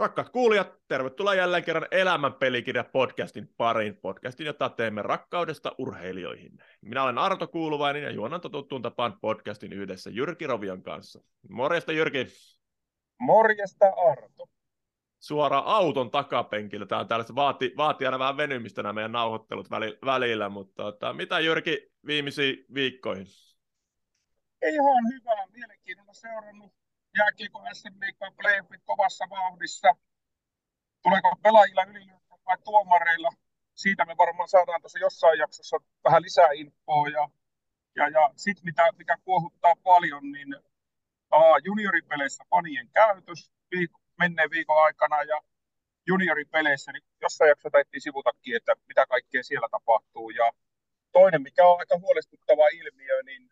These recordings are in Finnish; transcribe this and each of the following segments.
Rakkaat kuulijat, tervetuloa jälleen kerran Elämän pelikirja podcastin pariin, podcastin, jota teemme rakkaudesta urheilijoihin. Minä olen Arto Kuuluvainen ja juonan totuttuun tapaan podcastin yhdessä Jyrki Rovion kanssa. Morjesta Jyrki. Morjesta Arto. Suora auton takapenkillä. Tämä on tällaista vaati, vaatii aina vähän venymistä nämä meidän nauhoittelut välillä, mutta tota, mitä Jyrki viimeisiin viikkoihin? Ihan hyvää, mielenkiinnolla seurannut jääkiekko SM Liigan playoffit kovassa vauhdissa. Tuleeko pelaajilla ylilyöntä vai tuomareilla? Siitä me varmaan saadaan tuossa jossain jaksossa vähän lisää infoa. Ja, ja, ja sitten mitä, mikä kuohuttaa paljon, niin aa, junioripeleissä panien käytös viik- menneen viikon aikana ja junioripeleissä, niin jossain jaksossa taittiin sivutakin, että mitä kaikkea siellä tapahtuu. Ja toinen, mikä on aika huolestuttava ilmiö, niin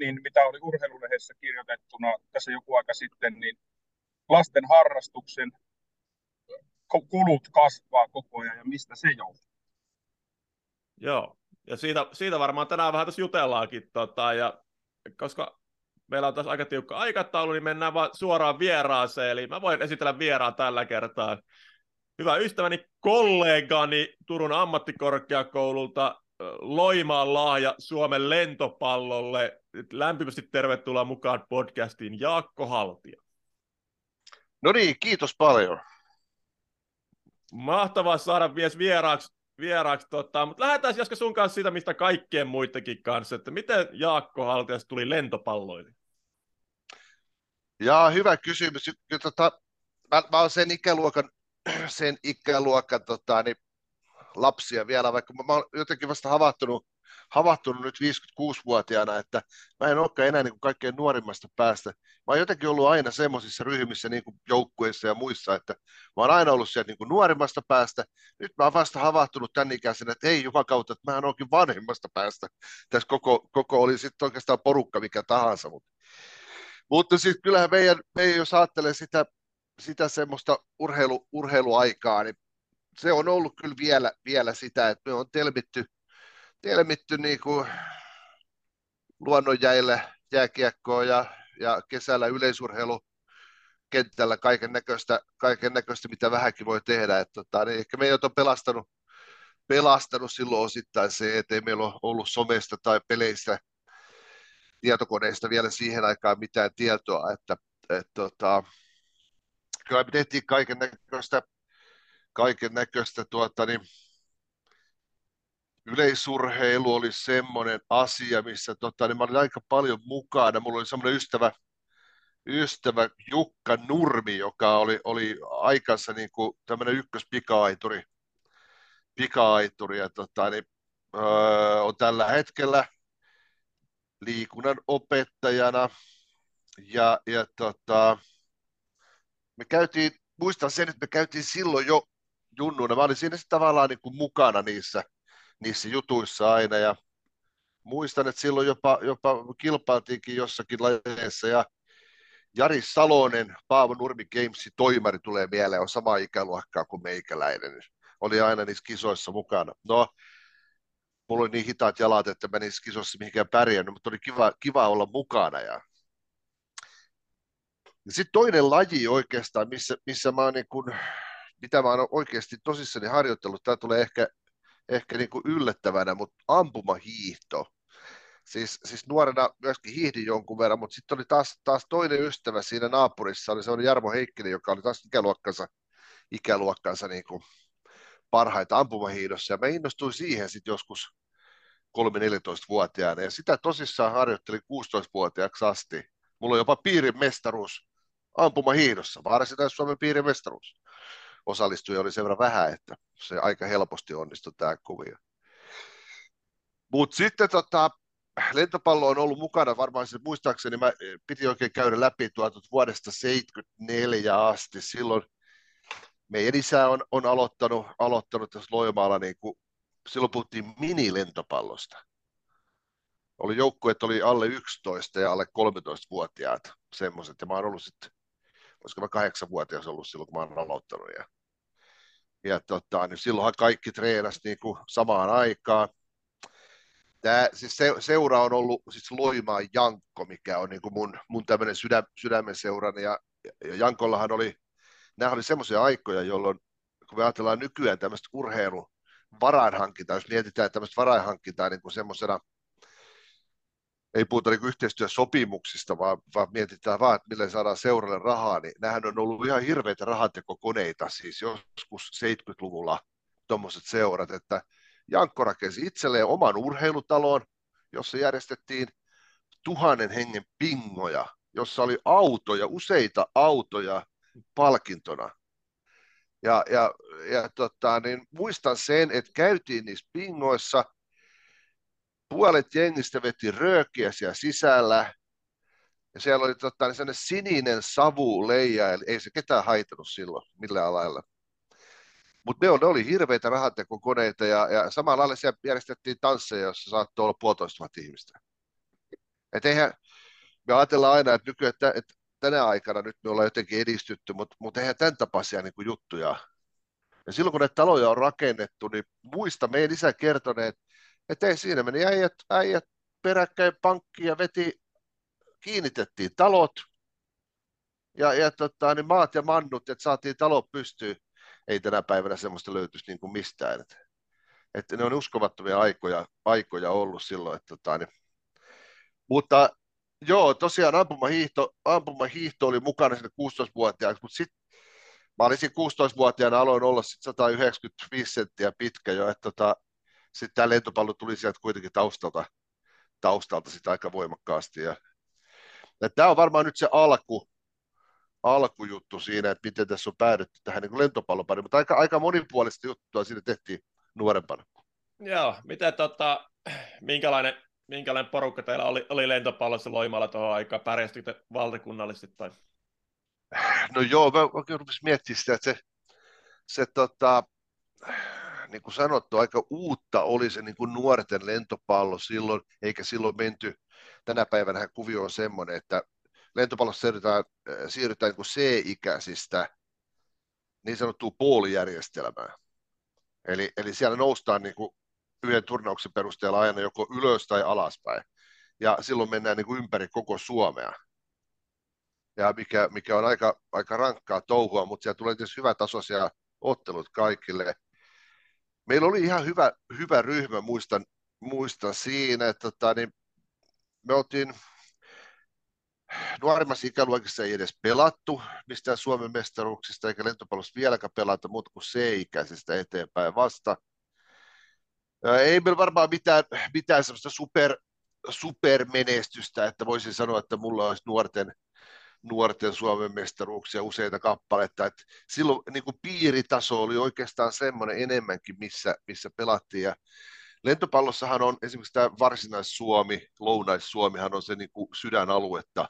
niin mitä oli urheilulehdessä kirjoitettuna tässä joku aika sitten, niin lasten harrastuksen kulut kasvaa koko ajan ja mistä se johtuu? Joo, ja siitä, siitä varmaan tänään vähän tässä jutellaankin, tota, ja koska meillä on tässä aika tiukka aikataulu, niin mennään vaan suoraan vieraaseen, eli mä voin esitellä vieraan tällä kertaa. Hyvä ystäväni, kollegani Turun ammattikorkeakoululta, Loimaan lahja Suomen lentopallolle. Lämpimästi tervetuloa mukaan podcastiin Jaakko Haltia. No niin, kiitos paljon. Mahtavaa saada mies vieraaksi, vieraaksi tota, mutta lähdetään Jaska sun kanssa siitä, mistä kaikkien muidenkin kanssa, että miten Jaakko Haltiasta tuli lentopalloille? Jaa, hyvä kysymys. Tota, mä, mä olen sen ikäluokan, sen ikäluokan tota, niin lapsia vielä, vaikka mä, mä oon jotenkin vasta havahtunut, havahtunut nyt 56-vuotiaana, että mä en olekaan enää niin kuin kaikkein nuorimmasta päästä. Mä oon jotenkin ollut aina semmoisissa ryhmissä niin kuin joukkueissa ja muissa, että mä oon aina ollut sieltä niin kuin nuorimmasta päästä. Nyt mä oon vasta havahtunut tämän ikäisenä, että ei kautta, että mä oonkin vanhemmasta päästä. Tässä koko, koko oli sitten oikeastaan porukka mikä tahansa. Mutta, mutta sitten kyllähän meidän, meidän, jos ajattelee sitä, sitä semmoista urheilu, urheiluaikaa, niin se on ollut kyllä vielä, vielä sitä, että me on telmitty, telmitty niin kuin luonnonjäille jääkiekkoa ja, ja kesällä yleisurheilu kentällä kaiken näköistä, kaiken näköistä, mitä vähänkin voi tehdä. Että, tota, niin ehkä meidät on pelastanut, pelastanut silloin osittain se, että ei meillä ole ollut somesta tai peleistä, tietokoneista vielä siihen aikaan mitään tietoa, että et, tota, kyllä me tehtiin kaiken näköistä kaiken näköistä tuota, niin yleisurheilu oli semmoinen asia, missä tota, niin mä olin aika paljon mukana. Mulla oli semmoinen ystävä, ystävä Jukka Nurmi, joka oli, oli aikansa niin kuin tämmöinen ykköspika-aituri, pika-aituri ja tota, niin, öö, on tällä hetkellä liikunnan opettajana ja, ja tota, me käytiin, muistan sen, että me käytiin silloin jo junnuna. Mä olin siinä sitten tavallaan niin kuin mukana niissä, niissä jutuissa aina ja muistan, että silloin jopa, jopa kilpailtiinkin jossakin lajeissa ja Jari Salonen, Paavo Nurmi Gamesin toimari tulee mieleen, on sama ikäluokkaa kuin meikäläinen. Oli aina niissä kisoissa mukana. No, mulla oli niin hitaat jalat, että mä niissä kisoissa mihinkään pärjännyt, mutta oli kiva, kiva olla mukana. Ja... ja sitten toinen laji oikeastaan, missä, missä mä oon niin kun mitä mä oon oikeasti tosissani harjoittanut, tämä tulee ehkä, ehkä niin kuin yllättävänä, mutta ampumahiihto. Siis, siis nuorena myöskin hiihdin jonkun verran, mutta sitten oli taas, taas toinen ystävä siinä naapurissa, oli sellainen Jarmo Heikkinen, joka oli taas ikäluokkansa, ikäluokkansa niin kuin parhaita ampumahiidossa, ja mä innostuin siihen sitten joskus 3-14-vuotiaana, ja sitä tosissaan harjoittelin 16-vuotiaaksi asti. Mulla on jopa piirin mestaruus ampumahiidossa, varsinaisesti Suomen piirin mestaruus osallistujia oli sen verran vähän, että se aika helposti onnistui tämä kuvio. Mutta sitten tota, lentopallo on ollut mukana varmaan, siis muistaakseni mä piti oikein käydä läpi tuota vuodesta 74 asti. Silloin meidän isä on, on aloittanut, aloittanut tässä Loimaalla, niin kuin, silloin puhuttiin minilentopallosta. Oli että oli alle 11 ja alle 13-vuotiaat semmoiset, ja mä oon ollut sitten, olisiko mä kahdeksanvuotias ollut silloin, kun mä oon aloittanut, ja ja tota, niin silloinhan kaikki treenasi niin kuin samaan aikaan. Tämä, siis se, seura on ollut siis Loimaan Jankko, mikä on niin kuin mun, mun tämmöinen sydä, sydämen seurani, ja, ja Jankollahan oli nämä oli semmoisia aikoja, jolloin kun me ajatellaan nykyään tämmöistä urheilun varainhankintaa, jos mietitään tämmöistä varainhankintaa niin kuin semmoisena, ei puhuta niin yhteistyösopimuksista, vaan, vaan mietitään vaan, että millä saadaan seuralle rahaa, niin nämähän on ollut ihan hirveitä rahantekokoneita, siis joskus 70-luvulla tuommoiset seurat, että Jankko rakensi itselleen oman urheilutalon, jossa järjestettiin tuhannen hengen pingoja, jossa oli autoja, useita autoja palkintona. Ja, ja, ja tota, niin muistan sen, että käytiin niissä pingoissa, puolet jengistä veti röökiä siellä sisällä, ja siellä oli tota, niin sellainen sininen savu leija, eli ei se ketään haitannut silloin millään lailla. Mutta ne, ne oli hirveitä rahantekokoneita ja, ja samalla lailla siellä järjestettiin tansseja, jossa saattoi olla puolitoista ihmistä. Et eihän, me ajatellaan aina, että nykyään, että, että tänä aikana nyt me ollaan jotenkin edistytty, mutta, mutta eihän tämän tapaisia niin kuin juttuja. Ja silloin kun näitä taloja on rakennettu, niin muista meidän isä kertoneet, että ei siinä meni äijät, äijät peräkkäin pankkiin ja veti, kiinnitettiin talot ja, ja tota, niin maat ja mannut, että saatiin talot pystyyn. Ei tänä päivänä semmoista löytyisi niin kuin mistään. Että, että ne on uskomattomia aikoja, aikoja ollut silloin. Että, tota, niin. Mutta Joo, tosiaan ampumahiihto, ampumahiihto oli mukana sinne 16-vuotiaaksi, mutta sitten mä olisin 16-vuotiaana, aloin olla sit 195 senttiä pitkä jo, että tota, sitten tämä lentopallo tuli sieltä kuitenkin taustalta, taustalta sitä aika voimakkaasti. Ja, tämä on varmaan nyt se alku, alkujuttu siinä, että miten tässä on päädytty tähän niin lentopallopariin, mutta aika, aika monipuolista juttua siinä tehtiin nuorempana. Joo, miten tota, minkälainen minkälainen porukka teillä oli, oli lentopallossa Loimalla tuohon aikaan? Pärjästikö valtakunnallisesti? Tai? No joo, mä, mä rupesin miettimään sitä, että se, se tota, niin kuin sanottu, aika uutta oli se niin kuin nuorten lentopallo silloin, eikä silloin menty, tänä päivänä kuvio on semmoinen, että lentopallossa siirrytään, siirrytään niin C-ikäisistä niin sanottuun puolijärjestelmään. Eli, eli siellä noustaan niin kuin yhden turnauksen perusteella aina joko ylös tai alaspäin. Ja silloin mennään niin kuin ympäri koko Suomea. Ja mikä, mikä on aika, aika rankkaa touhua, mutta siellä tulee tietysti tasoisia ottelut kaikille. Meillä oli ihan hyvä, hyvä ryhmä, muistan, muistan siinä, että tota, niin me oltiin nuoremmassa ikäluokissa ei edes pelattu mistään Suomen mestaruuksista eikä lentopallossa vieläkään pelata muuta kuin C-ikäisistä eteenpäin vasta. Ei meillä varmaan mitään, mitään sellaista super, supermenestystä, että voisin sanoa, että mulla olisi nuorten, nuorten Suomen mestaruuksia useita kappaletta. Et silloin niin kuin piiritaso oli oikeastaan semmoinen enemmänkin, missä, missä pelattiin. Ja lentopallossahan on esimerkiksi tämä Varsinais-Suomi, Lounais-Suomihan on se niin kuin sydänaluetta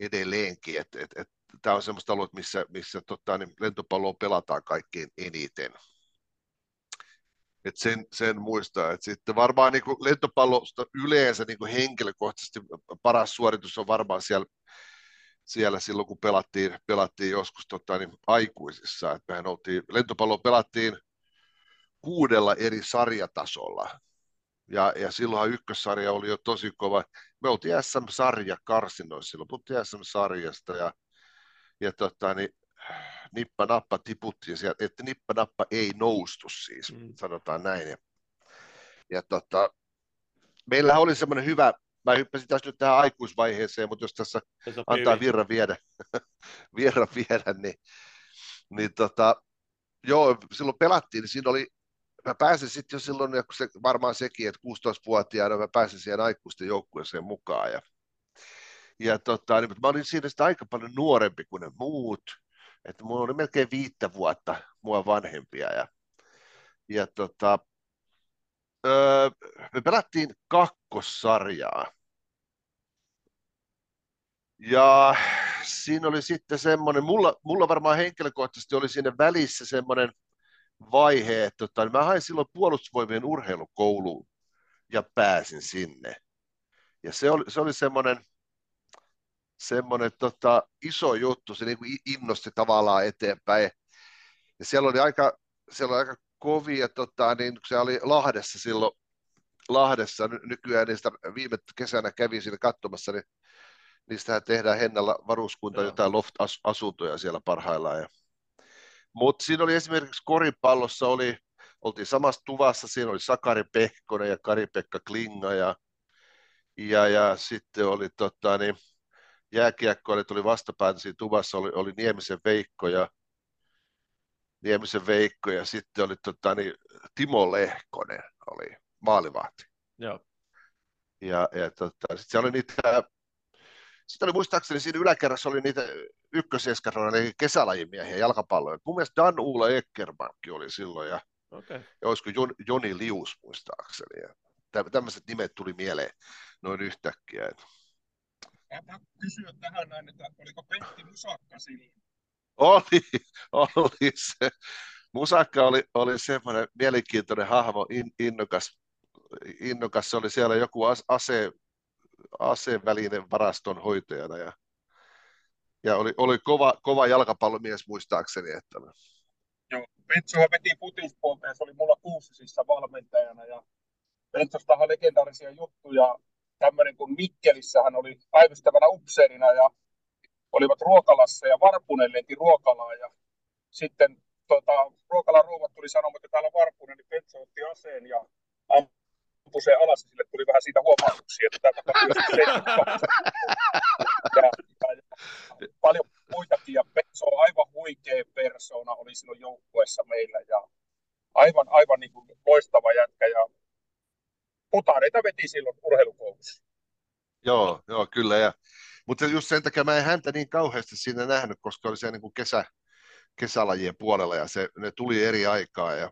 edelleenkin. Et, et, et, tämä on semmoista aluetta, missä, missä tota, niin lentopalloa pelataan kaikkein eniten. Et sen, sen muistaa. Et sitten varmaan niin lentopallosta yleensä niin henkilökohtaisesti paras suoritus on varmaan siellä, siellä silloin, kun pelattiin, pelattiin joskus tota, niin aikuisissa. Et mehän oltiin, lentopallo pelattiin kuudella eri sarjatasolla. Ja, ja silloinhan ykkössarja oli jo tosi kova. Me oltiin SM-sarja karsinoissa silloin, puhuttiin SM-sarjasta ja, ja tota, niin nippa-nappa tiputtiin sieltä, että nippa-nappa ei noustu siis, mm. sanotaan näin. Ja, ja tota, meillä oli semmoinen hyvä, mä hyppäsin tässä nyt tähän aikuisvaiheeseen, mutta jos tässä antaa virran viedä, virran viedä niin, niin tota, joo, silloin pelattiin, niin siinä oli, mä pääsin sitten jo silloin, ja se, varmaan sekin, että 16-vuotiaana mä pääsin siihen aikuisten joukkueeseen mukaan, ja, ja tota, niin, mä olin siinä sitä aika paljon nuorempi kuin ne muut, että mulla oli melkein viittä vuotta mua vanhempia ja, ja tota, öö, me pelattiin kakkossarjaa. Ja siinä oli sitten semmoinen, mulla, mulla varmaan henkilökohtaisesti oli siinä välissä semmoinen vaihe, että tota, mä hain silloin puolustusvoimien urheilukouluun ja pääsin sinne. Ja se oli, se oli semmoinen, semmoinen tota, iso juttu, se niin kuin innosti tavallaan eteenpäin. Ja siellä oli aika, siellä oli aika kovia, tota, niin se oli Lahdessa silloin, Lahdessa nykyään, niistä viime kesänä kävin siinä katsomassa, niin niistähän tehdään Hennalla varuskunta, Joo. jotain loft-asuntoja siellä parhaillaan. Ja, Mutta siinä oli esimerkiksi koripallossa oli, oltiin samassa tuvassa, siinä oli Sakari Pehkonen ja Kari-Pekka Klinga ja, ja, ja sitten oli tota, niin, jääkiekkoille tuli vastapäätä siinä tuvassa, oli, oli Niemisen Veikko ja Niemisen Veikko ja sitten oli tota, niin, Timo Lehkonen oli maalivahti. Joo. Ja, ja tota, sitten oli niitä, sitten oli muistaakseni siinä yläkerrassa oli niitä ykköseskarona, eli kesälajimiehiä jalkapalloja. Mun mielestä Dan Uula Eckermankki oli silloin ja, Okay. ja olisiko Jon, Joni Lius muistaakseni. Ja tämmöiset nimet tuli mieleen noin yhtäkkiä. Että Mä kysyä tähän näin, että oliko Pentti Musakka silloin? Oli, oli se. Musakka oli, oli semmoinen mielenkiintoinen hahmo, in, innokas, innokas. Se oli siellä joku ase, asevälinen varaston hoitajana ja, ja oli, oli kova, kova jalkapallomies muistaakseni. Että... Joo, Pentsohan veti futispuolta ja se oli mulla kuusisissa valmentajana ja Pentsostahan legendaarisia juttuja. Tämmöinen kuin Mikkelissä hän oli päivystävänä upseerina ja olivat ruokalassa ja Varpunen lenti ruokalaa ja sitten tota, ruokalan ruuvat tuli sanomaan, että täällä Varpunen, niin Pentso otti aseen ja ampui sen alas ja sille tuli vähän siitä huomautuksia, että tämä tapahtui ja, ja, ja, paljon muitakin ja Pentso on aivan huikea persona, oli silloin joukkueessa meillä ja aivan, aivan niin kuin loistava jätkä ja putareita veti silloin urheilukoulussa. Joo, joo, kyllä. Ja, mutta just sen takia mä en häntä niin kauheasti siinä nähnyt, koska oli se niin kuin kesä, kesälajien puolella ja se, ne tuli eri aikaa. Ja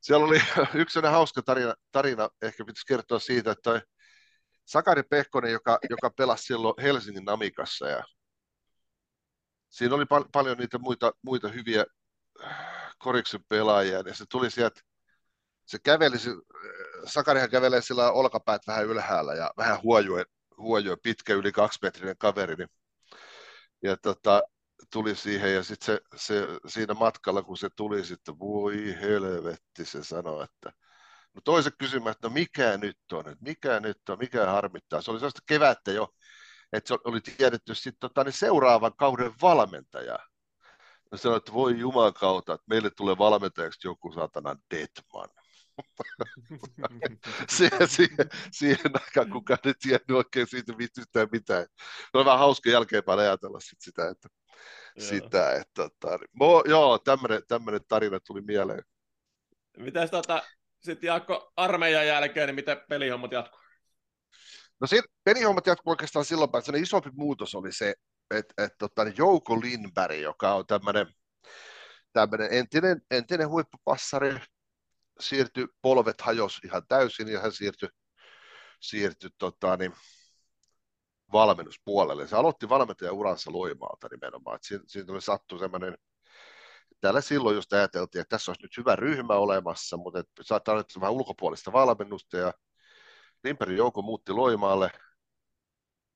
siellä oli yksi hauska tarina, tarina, ehkä pitäisi kertoa siitä, että Sakari Pehkonen, joka, joka pelasi silloin Helsingin Namikassa ja siinä oli pal- paljon niitä muita, muita hyviä koriksen pelaajia, ja se tuli sieltä, se käveli, Sakarihan kävelee sillä olkapäät vähän ylhäällä ja vähän huojue, huojue pitkä yli kaksimetrinen kaveri, niin, ja tota, tuli siihen ja sitten se, se, siinä matkalla, kun se tuli sitten, voi helvetti, se sanoi, että no toiset kysymään, että no mikä nyt on, että mikä nyt on, mikä harmittaa. Se oli sellaista kevättä jo, että se oli tiedetty sitten tota, niin seuraavan kauden valmentaja. No sanoi, että voi jumakauta, että meille tulee valmentajaksi joku saatana Detman. siihen, siihen, siihen aikaan kukaan ei tiennyt oikein siitä yhtään mitään. Se on vähän hauska jälkeenpäin ajatella sit sitä, että, joo. sitä, että tota, mo, joo, tämmöinen, tämmöinen tarina tuli mieleen. Mitäs tota, sitten Jaakko armeijan jälkeen, niin miten pelihommat jatkuu? No siinä pelihommat jatkuu oikeastaan silloin päin, että isompi muutos oli se, että, että tota, Jouko Lindberg, joka on tämmöinen, tämmöinen entinen, entinen huippupassari, siirtyi, polvet hajos ihan täysin ja hän siirtyi, siirtyi tota, niin, valmennuspuolelle. Se aloitti valmentajan uransa Loimaalta nimenomaan. Et siinä, oli sattu semmoinen, täällä silloin just ajateltiin, että tässä olisi nyt hyvä ryhmä olemassa, mutta saattaa nyt vähän ulkopuolista valmennusta ja Limperin Jouko muutti Loimaalle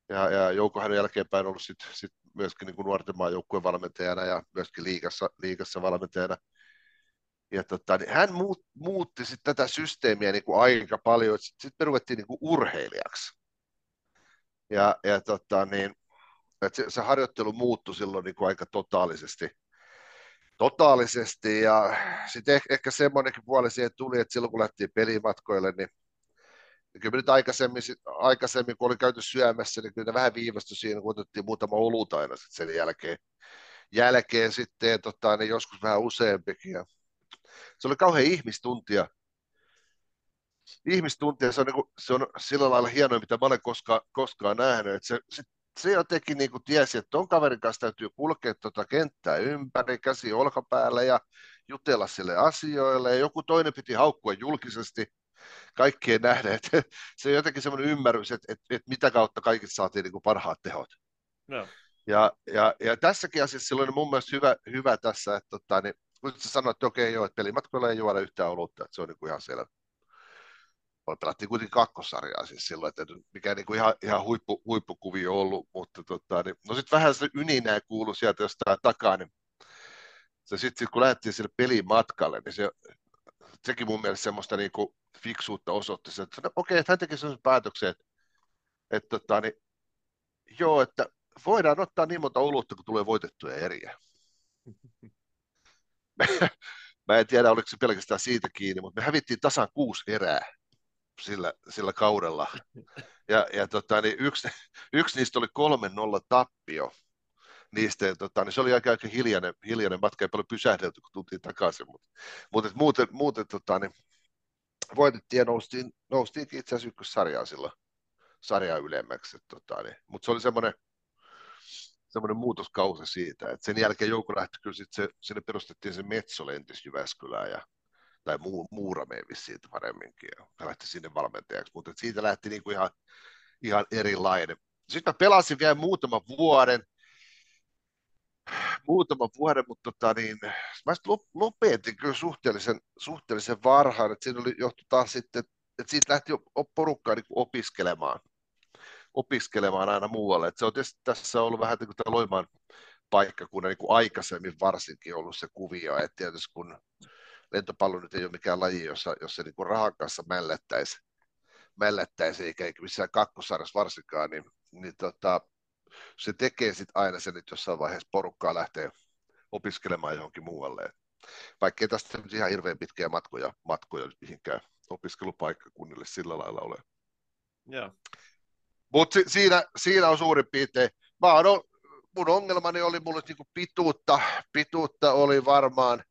ja, ja Jouko hänen jälkeenpäin ollut sit, sit myöskin niin kuin nuorten maajoukkueen valmentajana ja myöskin liigassa, liigassa valmentajana ja tota, niin hän muut, muutti sit tätä systeemiä niin kuin aika paljon, sitten sit me ruvettiin niin kuin urheilijaksi. Ja, ja tota, niin, että se, se, harjoittelu muuttui silloin niin kuin aika totaalisesti. totaalisesti ja sitten ehkä, ehkä semmoinenkin puoli siihen tuli, että silloin kun lähtiin pelimatkoille, niin kyllä nyt aikaisemmin, aikaisemmin, kun oli käyty syömässä, niin kyllä vähän viivästyi siinä, kun otettiin muutama olut aina sen jälkeen. Jälkeen sitten tota, niin joskus vähän useampikin. Se oli kauhean ihmistuntia. Ihmistuntia, se on, niin kuin, se on sillä lailla hienoa, mitä mä olen koskaan, koskaan nähnyt. Että se, se, se jotenkin niin kuin tiesi, että ton kaverin kanssa täytyy kulkea tuota kenttää ympäri, käsi olkapäällä ja jutella sille asioille. Ja joku toinen piti haukkua julkisesti kaikkien nähdä. Että se on jotenkin semmoinen ymmärrys, että, että, että mitä kautta kaikista saatiin niin kuin parhaat tehot. No. Ja, ja, ja, tässäkin asiassa silloin mun mielestä hyvä, hyvä tässä, että tota, niin kun sä sanoit, että okei, joo, että pelimatkoilla ei juoda yhtään olutta, että se on niin kuin ihan selvä. Pelattiin kuitenkin kakkosarjaa siis silloin, että mikä niin kuin ihan, ihan huippu, huippukuvio ollut, mutta tota, niin, no sitten vähän se yninää kuului sieltä jostain takaa, niin se sitten sit, kun lähdettiin sille pelimatkalle, niin se, sekin mun mielestä semmoista niin kuin fiksuutta osoitti, että no, okei, että hän teki sellaisen päätöksen, että, että tota, niin, joo, että voidaan ottaa niin monta olutta, kun tulee voitettuja eriä. mä en tiedä oliko se pelkästään siitä kiinni, mutta me hävittiin tasan kuusi erää sillä, sillä kaudella. Ja, ja tota, niin yksi, yksi niistä oli 3-0 tappio. Niistä, tota, niin se oli aika, aika hiljainen, hiljainen matka, ei paljon pysähdelty, kun tultiin takaisin. Mutta, mutta muuten, muuten tota, niin voitettiin ja noustiin, noustiinkin itse asiassa ykkössarjaa silloin sarjaa ylemmäksi. Tota, niin, mutta se oli semmoinen, semmoinen muutoskausi siitä, että sen jälkeen joukko lähti kyllä sit se, sinne perustettiin se Metsolentis Jyväskylään ja tai muu, Muurameen siitä paremminkin, ja lähti sinne valmentajaksi, mutta siitä lähti niinku ihan, ihan erilainen. Sitten mä pelasin vielä muutaman vuoden, muutaman vuoden, mutta tota, niin, mä lopetin kyllä suhteellisen, suhteellisen varhain, että siinä oli johtu taas sitten, että siitä lähti porukkaa niin opiskelemaan, opiskelemaan aina muualle. Et se on tietysti tässä ollut vähän niin kuin Loimaan paikkakunnan niin aikaisemmin varsinkin ollut se kuvio, että tietysti kun lentopallo nyt ei ole mikään laji, jossa, jossa niin rahan kanssa mällettäisi, mällettäisi eikä, eikä missään kakkosarjassa varsinkaan, niin, niin tota, se tekee sitten aina sen, että jossain vaiheessa porukkaa lähtee opiskelemaan johonkin muualle. Vaikkei tästä ihan hirveän pitkiä matkoja, matkoja mihinkään opiskelupaikkakunnille sillä lailla ole. Yeah. Mutta si- siinä, siinä on suurin piirtein, mä oon, mun ongelmani oli mulle niinku pituutta, pituutta oli varmaan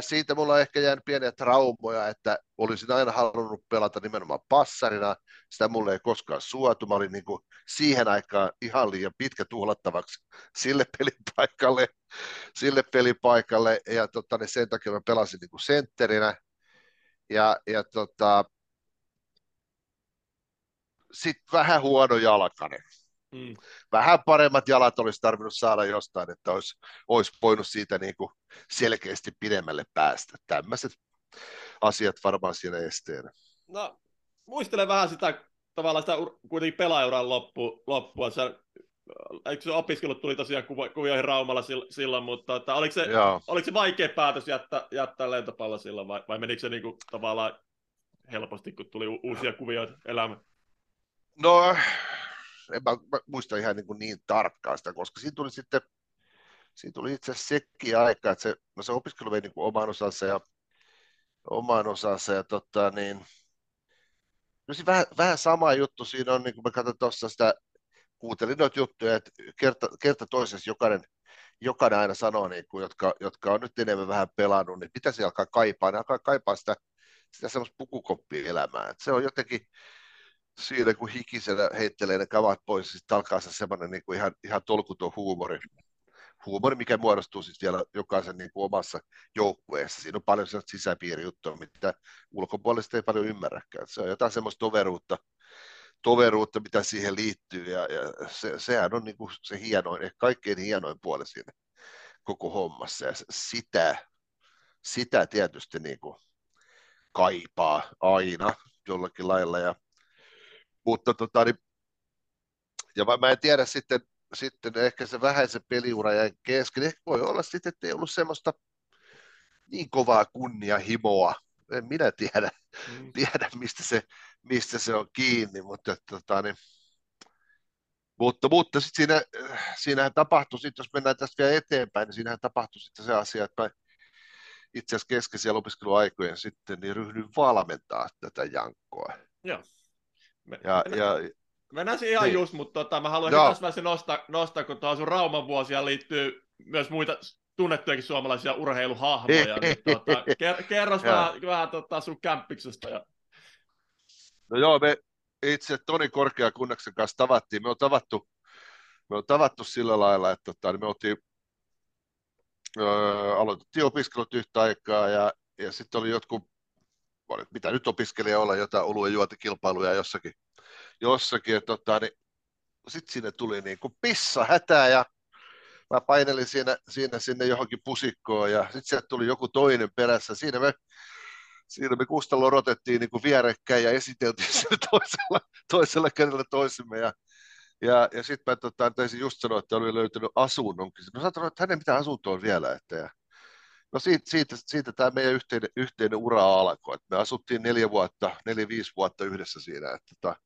siitä mulla on ehkä jäänyt pieniä traumoja, että olisin aina halunnut pelata nimenomaan passarina. Sitä mulle ei koskaan suotu. Mä olin niin kuin siihen aikaan ihan liian pitkä tuhlattavaksi sille pelipaikalle. Sille pelipaikalle. Ja tota, niin sen takia mä pelasin niin kuin sentterinä. Ja, ja tota, sitten vähän huono jalkainen. Mm. Vähän paremmat jalat olisi tarvinnut saada jostain, että olisi, olisi voinut siitä niin kuin selkeästi pidemmälle päästä. Tämmöiset asiat varmaan siinä esteenä. No, muistelen vähän sitä tavallaan sitä kuitenkin pelaajuran loppu, loppua. Sä, eikö se opiskelut tuli tosiaan kuvioihin Raumalla silloin, mutta että, oliko, se, oliko se vaikea päätös jättää, jättää lentopallo silloin vai, vai menikö se niin kuin, tavallaan helposti, kun tuli uusia kuvioita elämään? No, en mä, mä muista ihan niin, niin tarkkaan sitä, koska siinä tuli sitten, siinä tuli itse asiassa sekin aika, että se, no se opiskelu vei niin oman osansa ja oman osansa ja tota niin, no siinä vähän, vähän sama juttu siinä on, niin kuin mä katson tuossa sitä, kuuntelin noita juttuja, että kerta, kerta toisessa jokainen, jokainen aina sanoo, niin kuin, jotka, jotka on nyt enemmän vähän pelannut, niin pitäisi alkaa kaipaa, ne alkaa kaipaa sitä, sitä semmoista pukukoppia elämää. Että se on jotenkin, siinä, kun hikisenä heittelee ne kavat pois, siis alkaa se semmoinen niin kuin ihan, ihan tolkuton huumori. Huumori, mikä muodostuu siis vielä jokaisen niin kuin omassa joukkueessa. Siinä on paljon sellaista sisäpiirijuttua, mitä ulkopuolista ei paljon ymmärräkään. Se on jotain semmoista toveruutta, toveruutta mitä siihen liittyy, ja, ja se, sehän on niin kuin se hienoin, ehkä kaikkein hienoin puoli siinä koko hommassa, ja sitä, sitä tietysti niin kuin kaipaa aina jollakin lailla, ja mutta tota, niin, ja mä, mä en tiedä sitten, sitten ehkä se vähäisen peliura jäi kesken. Ehkä voi olla sitten, että ei ollut semmoista niin kovaa kunnianhimoa. En minä tiedä, mm. tiedä mistä, se, mistä se on kiinni, mutta, tota, niin, mutta, mutta sitten siinä, siinähän tapahtui, sit, jos mennään tästä vielä eteenpäin, niin siinähän tapahtui sitten se asia, että mä itse asiassa keskeisiä opiskeluaikojen sitten niin ryhdyin valmentaa tätä Jankkoa. Joo. Me, ja, mennä, ja, mennään siihen ihan niin. just, mutta tota, mä haluan tässä nostaa, nostaa, kun tuohon sun Rauman vuosia liittyy myös muita tunnettujakin suomalaisia urheiluhahmoja. niin, tota, ker, kerros vähän, vähän tota, sun kämppiksestä. Ja... No joo, me itse Toni Korkeakunnaksen kanssa tavattiin. Me on tavattu, me on tavattu sillä lailla, että tota, niin me oltiin, öö, aloitettiin opiskelut yhtä aikaa ja, ja sitten oli jotkut mitä nyt opiskelija olla, jotain oluen juotikilpailuja jossakin, jossakin tota, niin sitten sinne tuli niin kuin pissa hätää ja mä painelin siinä, siinä sinne johonkin pusikkoon ja sitten sieltä tuli joku toinen perässä. Siinä me, siinä me Kustalo rotettiin niin kuin vierekkäin ja esiteltiin sille toisella, toisella kädellä toisemme ja ja, ja sitten mä tota, taisin just sanoa, että oli löytynyt asunnonkin. No sanoin, että hänen mitä asuntoa vielä. Että, ja No siitä, siitä, siitä tämä meidän yhteinen, yhteinen ura alkoi. me asuttiin neljä vuotta, neljä, viisi vuotta yhdessä siinä. Että, tota,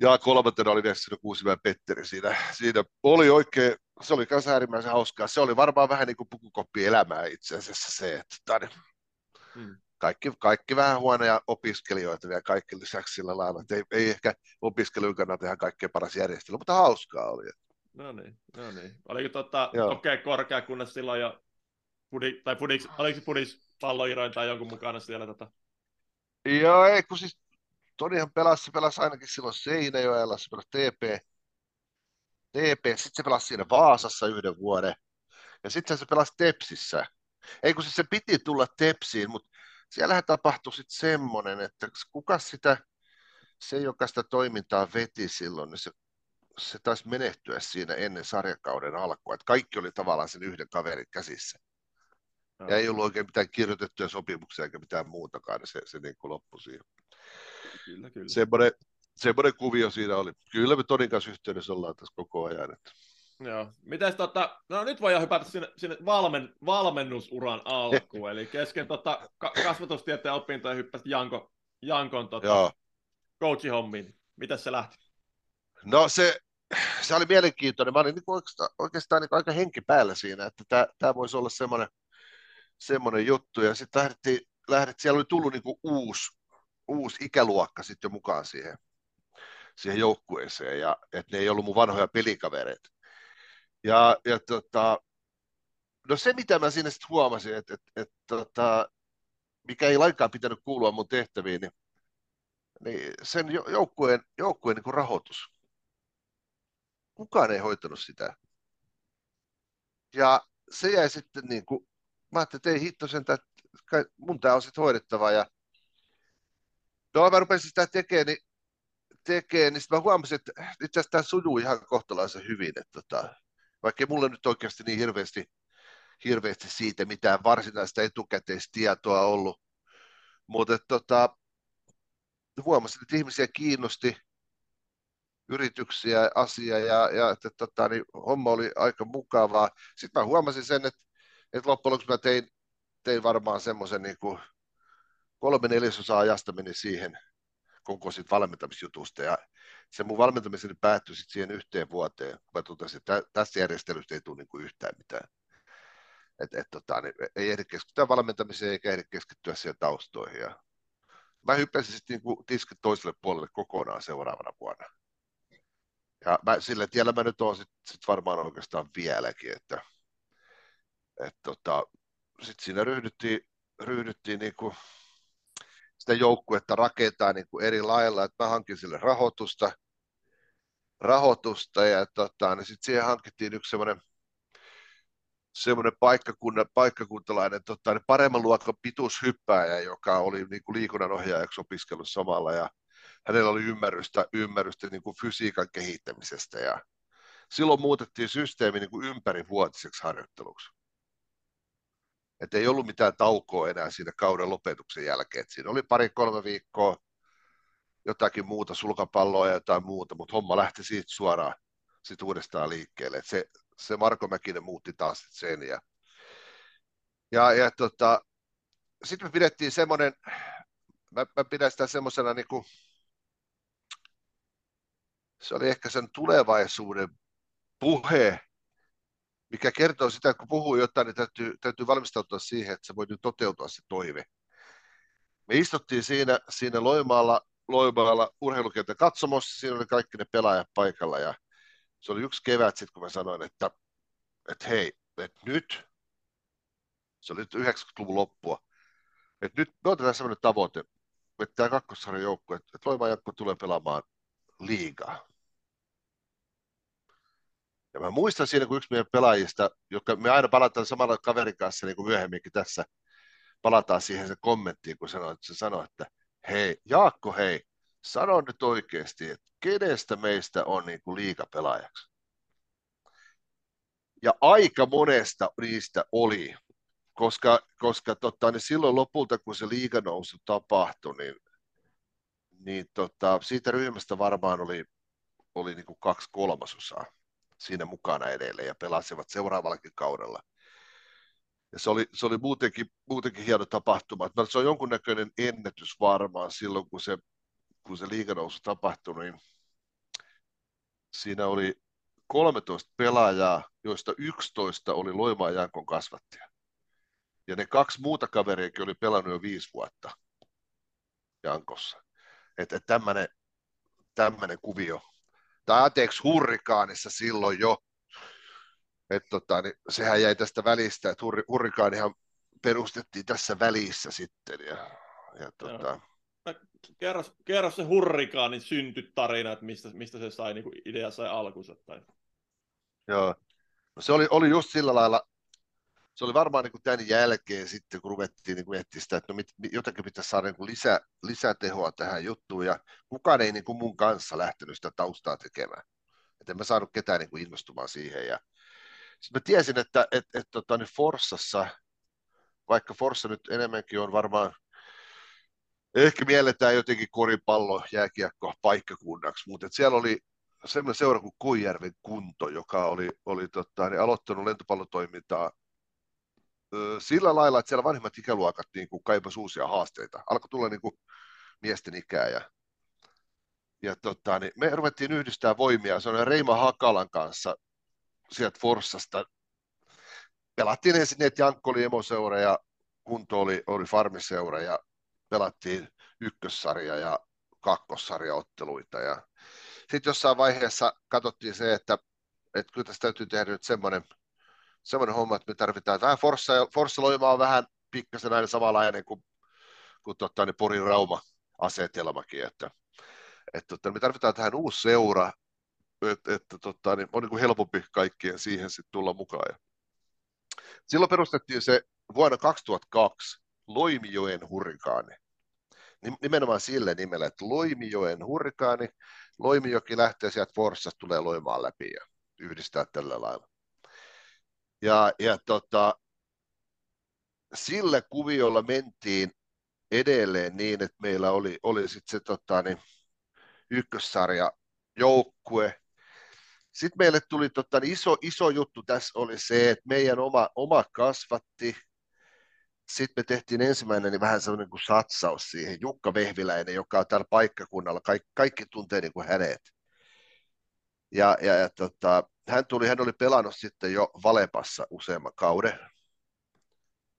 ja kolmantena oli Nessinen Kuusimäen Petteri siinä. Siinä oli oikein, se oli kanssa äärimmäisen hauskaa. Se oli varmaan vähän niin kuin pukukoppi elämää itse asiassa se, että tani, hmm. kaikki, kaikki vähän huonoja opiskelijoita vielä kaikki lisäksi sillä lailla, että ei, ei ehkä opiskelun kannalta ihan kaikkein paras järjestely, mutta hauskaa oli. No niin, no niin. Oliko tota, okei korkea, kunnes silloin jo pudi, tai pudiks, oliko pudis palloiroin tai jonkun mukana siellä? Tota? Joo, ei, kun siis Tonihan pelasi, pelasi ainakin silloin Seinäjoella, se pelasi TP, TP, sitten se pelasi siinä Vaasassa yhden vuoden, ja sitten se pelasi Tepsissä. Ei kun siis se piti tulla Tepsiin, mutta siellähän tapahtui sitten semmoinen, että kuka sitä, se joka sitä toimintaa veti silloin, niin se, se taisi menehtyä siinä ennen sarjakauden alkua, että kaikki oli tavallaan sen yhden kaverin käsissä. No. Ja ei ollut oikein mitään kirjoitettuja sopimuksia eikä mitään muutakaan, niin se, se niin kuin loppui siihen. Kyllä, kyllä. Semmoinen, semmoinen kuvio siinä oli. Kyllä me Tonin kanssa yhteydessä ollaan tässä koko ajan. Että... Joo. Mites tota, no nyt voidaan hypätä sinne, sinne valmen, valmennusuran alkuun, eli kesken tota, ka- kasvatustieteen opintoja hyppäsit Janko, Jankon tota, coachihommiin. Mitäs se lähti? No se, se oli mielenkiintoinen. Mä olin niin oikeastaan, oikeastaan niin aika henki päällä siinä, että tämä, tämä voisi olla semmoinen, semmoinen juttu. Ja sitten lähdettiin, lähdettiin, siellä oli tullut niin kuin uusi, uusi ikäluokka sitten jo mukaan siihen, siihen joukkueeseen, ja että ne ei ollut mun vanhoja pelikavereita. Ja, ja tota, no se, mitä mä siinä sitten huomasin, että, että, että tota, mikä ei lainkaan pitänyt kuulua mun tehtäviin, niin, niin sen joukkueen, joukkueen niin rahoitus. Kukaan ei hoitanut sitä. Ja se jäi sitten niin kuin, mä ajattelin, että ei hitto sen, että mun tämä on sitten hoidettava. Ja No mä rupesin sitä tekemään, niin, tekemään, niin mä huomasin, että itse asiassa tämä sujuu ihan kohtalaisen hyvin. Että tota, vaikka ei mulle nyt oikeasti niin hirveästi, hirveästi siitä mitään varsinaista etukäteistietoa ollut. Mutta tota, huomasin, että ihmisiä kiinnosti yrityksiä, asia ja, ja että tota, niin homma oli aika mukavaa. Sitten mä huomasin sen, että, että loppujen lopuksi mä tein, tein varmaan semmoisen niin kuin kolme neljäsosaa ajasta meni siihen koko siitä valmentamisjutusta ja se mun valmentamiseni päättyi sitten siihen yhteen vuoteen. Mä totesin, että tästä järjestelystä ei tule niinku yhtään mitään. Et, et, tota, niin ei ehdi keskittyä valmentamiseen eikä ehdi keskittyä siihen taustoihin. Ja mä hyppäsin sitten niinku tiskit toiselle puolelle kokonaan seuraavana vuonna. Ja mä, sillä tiellä mä nyt oon sit, sit varmaan oikeastaan vieläkin, että et, tota, sitten siinä ryhdyttiin, ryhdyttiin niinku sitä joukkuetta rakentaa niin kuin eri lailla, että mä hankin sille rahoitusta, rahoitusta ja tota, niin sitten siihen hankittiin yksi semmoinen semmoinen paikkakunnan, paikkakuntalainen tota, niin paremman luokan pituushyppääjä, joka oli niin kuin liikunnan ohjaajaksi opiskellut samalla. Ja hänellä oli ymmärrystä, ymmärrystä niin kuin fysiikan kehittämisestä. Ja silloin muutettiin systeemi niin kuin ympärivuotiseksi harjoitteluksi. Et ei ollut mitään taukoa enää siinä kauden lopetuksen jälkeen. Et siinä oli pari-kolme viikkoa jotakin muuta, sulkapalloa ja jotain muuta, mutta homma lähti siitä suoraan sit uudestaan liikkeelle. Et se, se Marko Mäkinen muutti taas sen. Ja, ja, ja tota, sitten me pidettiin semmoinen, mä, mä pidän sitä semmoisena niin kuin, se oli ehkä sen tulevaisuuden puhe mikä kertoo sitä, että kun puhuu jotain, niin täytyy, täytyy valmistautua siihen, että se voi nyt toteutua se toive. Me istuttiin siinä, siinä Loimaalla, Loimaalla urheilukentän katsomossa, siinä oli kaikki ne pelaajat paikalla ja se oli yksi kevät sitten, kun mä sanoin, että, että hei, että nyt, se oli nyt 90-luvun loppua, että nyt me otetaan sellainen tavoite, että tämä kakkosarjan joukkue, että Loimaan tulee pelaamaan liigaa. Ja mä muistan siinä, kun yksi meidän pelaajista, joka me aina palataan samalla kaverin kanssa, niin kuin myöhemminkin tässä, palataan siihen se kommenttiin, kun sanoi, että se sanoi, että hei, Jaakko, hei, sano nyt oikeasti, että kenestä meistä on niin kuin liikapelaajaksi? Ja aika monesta niistä oli, koska, koska tota, niin silloin lopulta, kun se liiganousu tapahtui, niin, niin tota, siitä ryhmästä varmaan oli, oli niin kuin kaksi kolmasosaa siinä mukana edelleen ja pelasivat seuraavallakin kaudella. Ja se oli, se oli muutenkin, muutenkin hieno tapahtuma. Että se on jonkunnäköinen ennätys varmaan silloin, kun se, kun se liiganousu tapahtui, niin siinä oli 13 pelaajaa, joista 11 oli Loimaa Jankon kasvattia. Ja ne kaksi muuta kaveriakin oli pelannut jo viisi vuotta Jankossa. Että et tämmöinen kuvio. Tai anteeksi, hurrikaanissa silloin jo. että tota, niin sehän jäi tästä välistä, että hurri, hurrikaanihan perustettiin tässä välissä sitten. Ja, ja tota... kerro, kerro se hurrikaanin syntytarina, että mistä, mistä se sai, niin idea sai alkunsa. Tai... Joo, no se oli, oli just sillä lailla, se oli varmaan niin kuin tämän jälkeen sitten, kun ruvettiin niin etsiä sitä, että no mit, jotenkin pitäisi saada niin kuin lisä, lisätehoa tähän juttuun, ja kukaan ei niin kuin mun kanssa lähtenyt sitä taustaa tekemään. Että en mä saanut ketään niin kuin innostumaan siihen. Ja sitten mä tiesin, että et, et, tota, niin Forssassa, vaikka Forssa nyt enemmänkin on varmaan, ehkä mielletään jotenkin koripallo, jääkiekko paikkakunnaksi, mutta siellä oli semmoinen seura kuin Koijärven kunto, joka oli, oli tota, niin aloittanut lentopallotoimintaa sillä lailla, että siellä vanhemmat ikäluokat niin kaipasivat uusia haasteita. Alkoi tulla niin kuin miesten ikää ja, ja tota, niin me ruvettiin yhdistää voimia. Se on Reima Hakalan kanssa sieltä Forssasta. Pelattiin ensin että Jankko oli emoseura ja Kunto oli, oli farmiseura ja pelattiin ykkössarja ja otteluita. Ja sitten jossain vaiheessa katsottiin se, että, että kyllä tästä täytyy tehdä nyt semmoinen semmoinen homma, että me tarvitaan vähän Forssa, ja Forssa Loima on vähän pikkasen aina samanlainen kuin, kuin totta, niin Porin Rauma asetelmakin, että, että että me tarvitaan tähän uusi seura, että, että niin on niin kuin helpompi kaikkien siihen sitten tulla mukaan. Ja silloin perustettiin se vuonna 2002 Loimijoen hurrikaani. Nimenomaan sille nimellä, että Loimijoen hurrikaani, Loimijoki lähtee sieltä Forssasta, tulee Loimaan läpi ja yhdistää tällä lailla. Ja, ja tota, sillä kuviolla mentiin edelleen niin, että meillä oli, oli sitten se tota, niin, ykkössarja joukkue. Sitten meille tuli tota, niin iso, iso juttu tässä oli se, että meidän oma, oma kasvatti, sitten me tehtiin ensimmäinen niin vähän sellainen kuin satsaus siihen, Jukka Vehviläinen, joka on täällä paikkakunnalla, kaikki, kaikki tuntee niin kuin hänet. Ja, ja, ja tota, hän tuli, hän oli pelannut sitten jo Valepassa useamman kauden.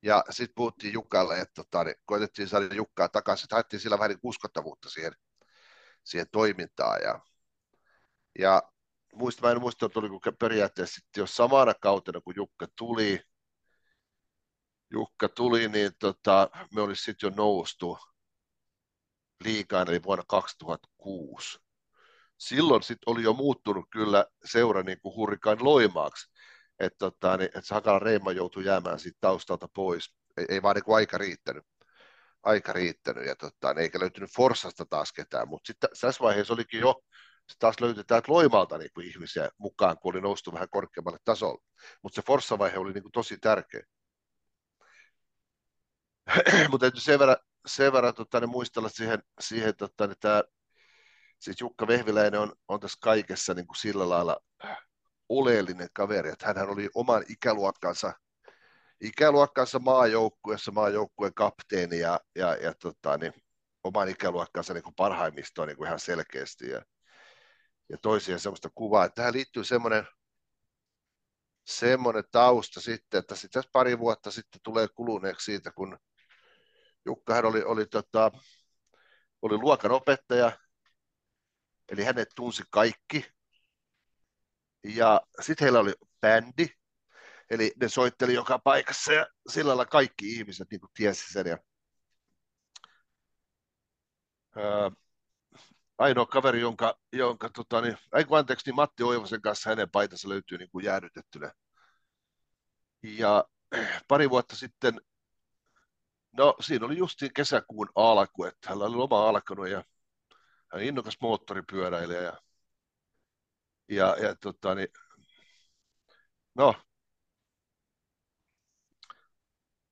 Ja sitten puhuttiin Jukalle, että tota, niin koitettiin saada Jukkaa takaisin, että haettiin sillä vähän niin uskottavuutta siihen, siihen toimintaan. Ja, ja muista, mä en muista, oliko periaatteessa sitten jo samana kautena, kun Jukka tuli, Jukka tuli, niin tota, me olisi sitten jo noustu liikaan, eli vuonna 2006 silloin sit oli jo muuttunut kyllä seura niin kuin hurrikaan loimaaksi, että tota, niin, et Hakalan Reima joutui jäämään siitä taustalta pois, ei, ei vaan niin kuin aika riittänyt, aika riittänyt ja tota, niin eikä löytynyt Forsasta taas ketään, mutta sitten tässä vaiheessa olikin jo se taas löytyi täältä Loimalta niin kuin ihmisiä mukaan, kun oli noustu vähän korkeammalle tasolle. Mutta se Forssa-vaihe oli niin kuin tosi tärkeä. Mutta täytyy sen verran, sen verran tota, niin muistella siihen, siihen tota, niin tämä siis Jukka Vehviläinen on, on tässä kaikessa niin kuin sillä lailla oleellinen kaveri, että hän oli oman ikäluokkansa, ikäluokkansa maajoukkueessa maajoukkueen kapteeni ja, ja, ja tota, niin, oman ikäluokkansa niin kuin parhaimmistoon niin ihan selkeästi ja, ja toisia sellaista kuvaa. Että tähän liittyy semmoinen, semmoinen tausta sitten, että sitten pari vuotta sitten tulee kuluneeksi siitä, kun Jukka hän oli, oli, tota, oli luokan opettaja, Eli hänet tunsi kaikki. Ja sitten heillä oli bändi, eli ne soitteli joka paikassa ja sillä lailla kaikki ihmiset niin tiesi sen. Ja, ää, ainoa kaveri, jonka, jonka tota, niin, anteeksi, niin Matti Oivosen kanssa hänen paitansa löytyy niin jäädytettynä. Ja pari vuotta sitten, no siinä oli justiin kesäkuun alku, että hän oli loma alkanut ja innokas moottoripyöräilijä ja, ja, ja tota, niin, no,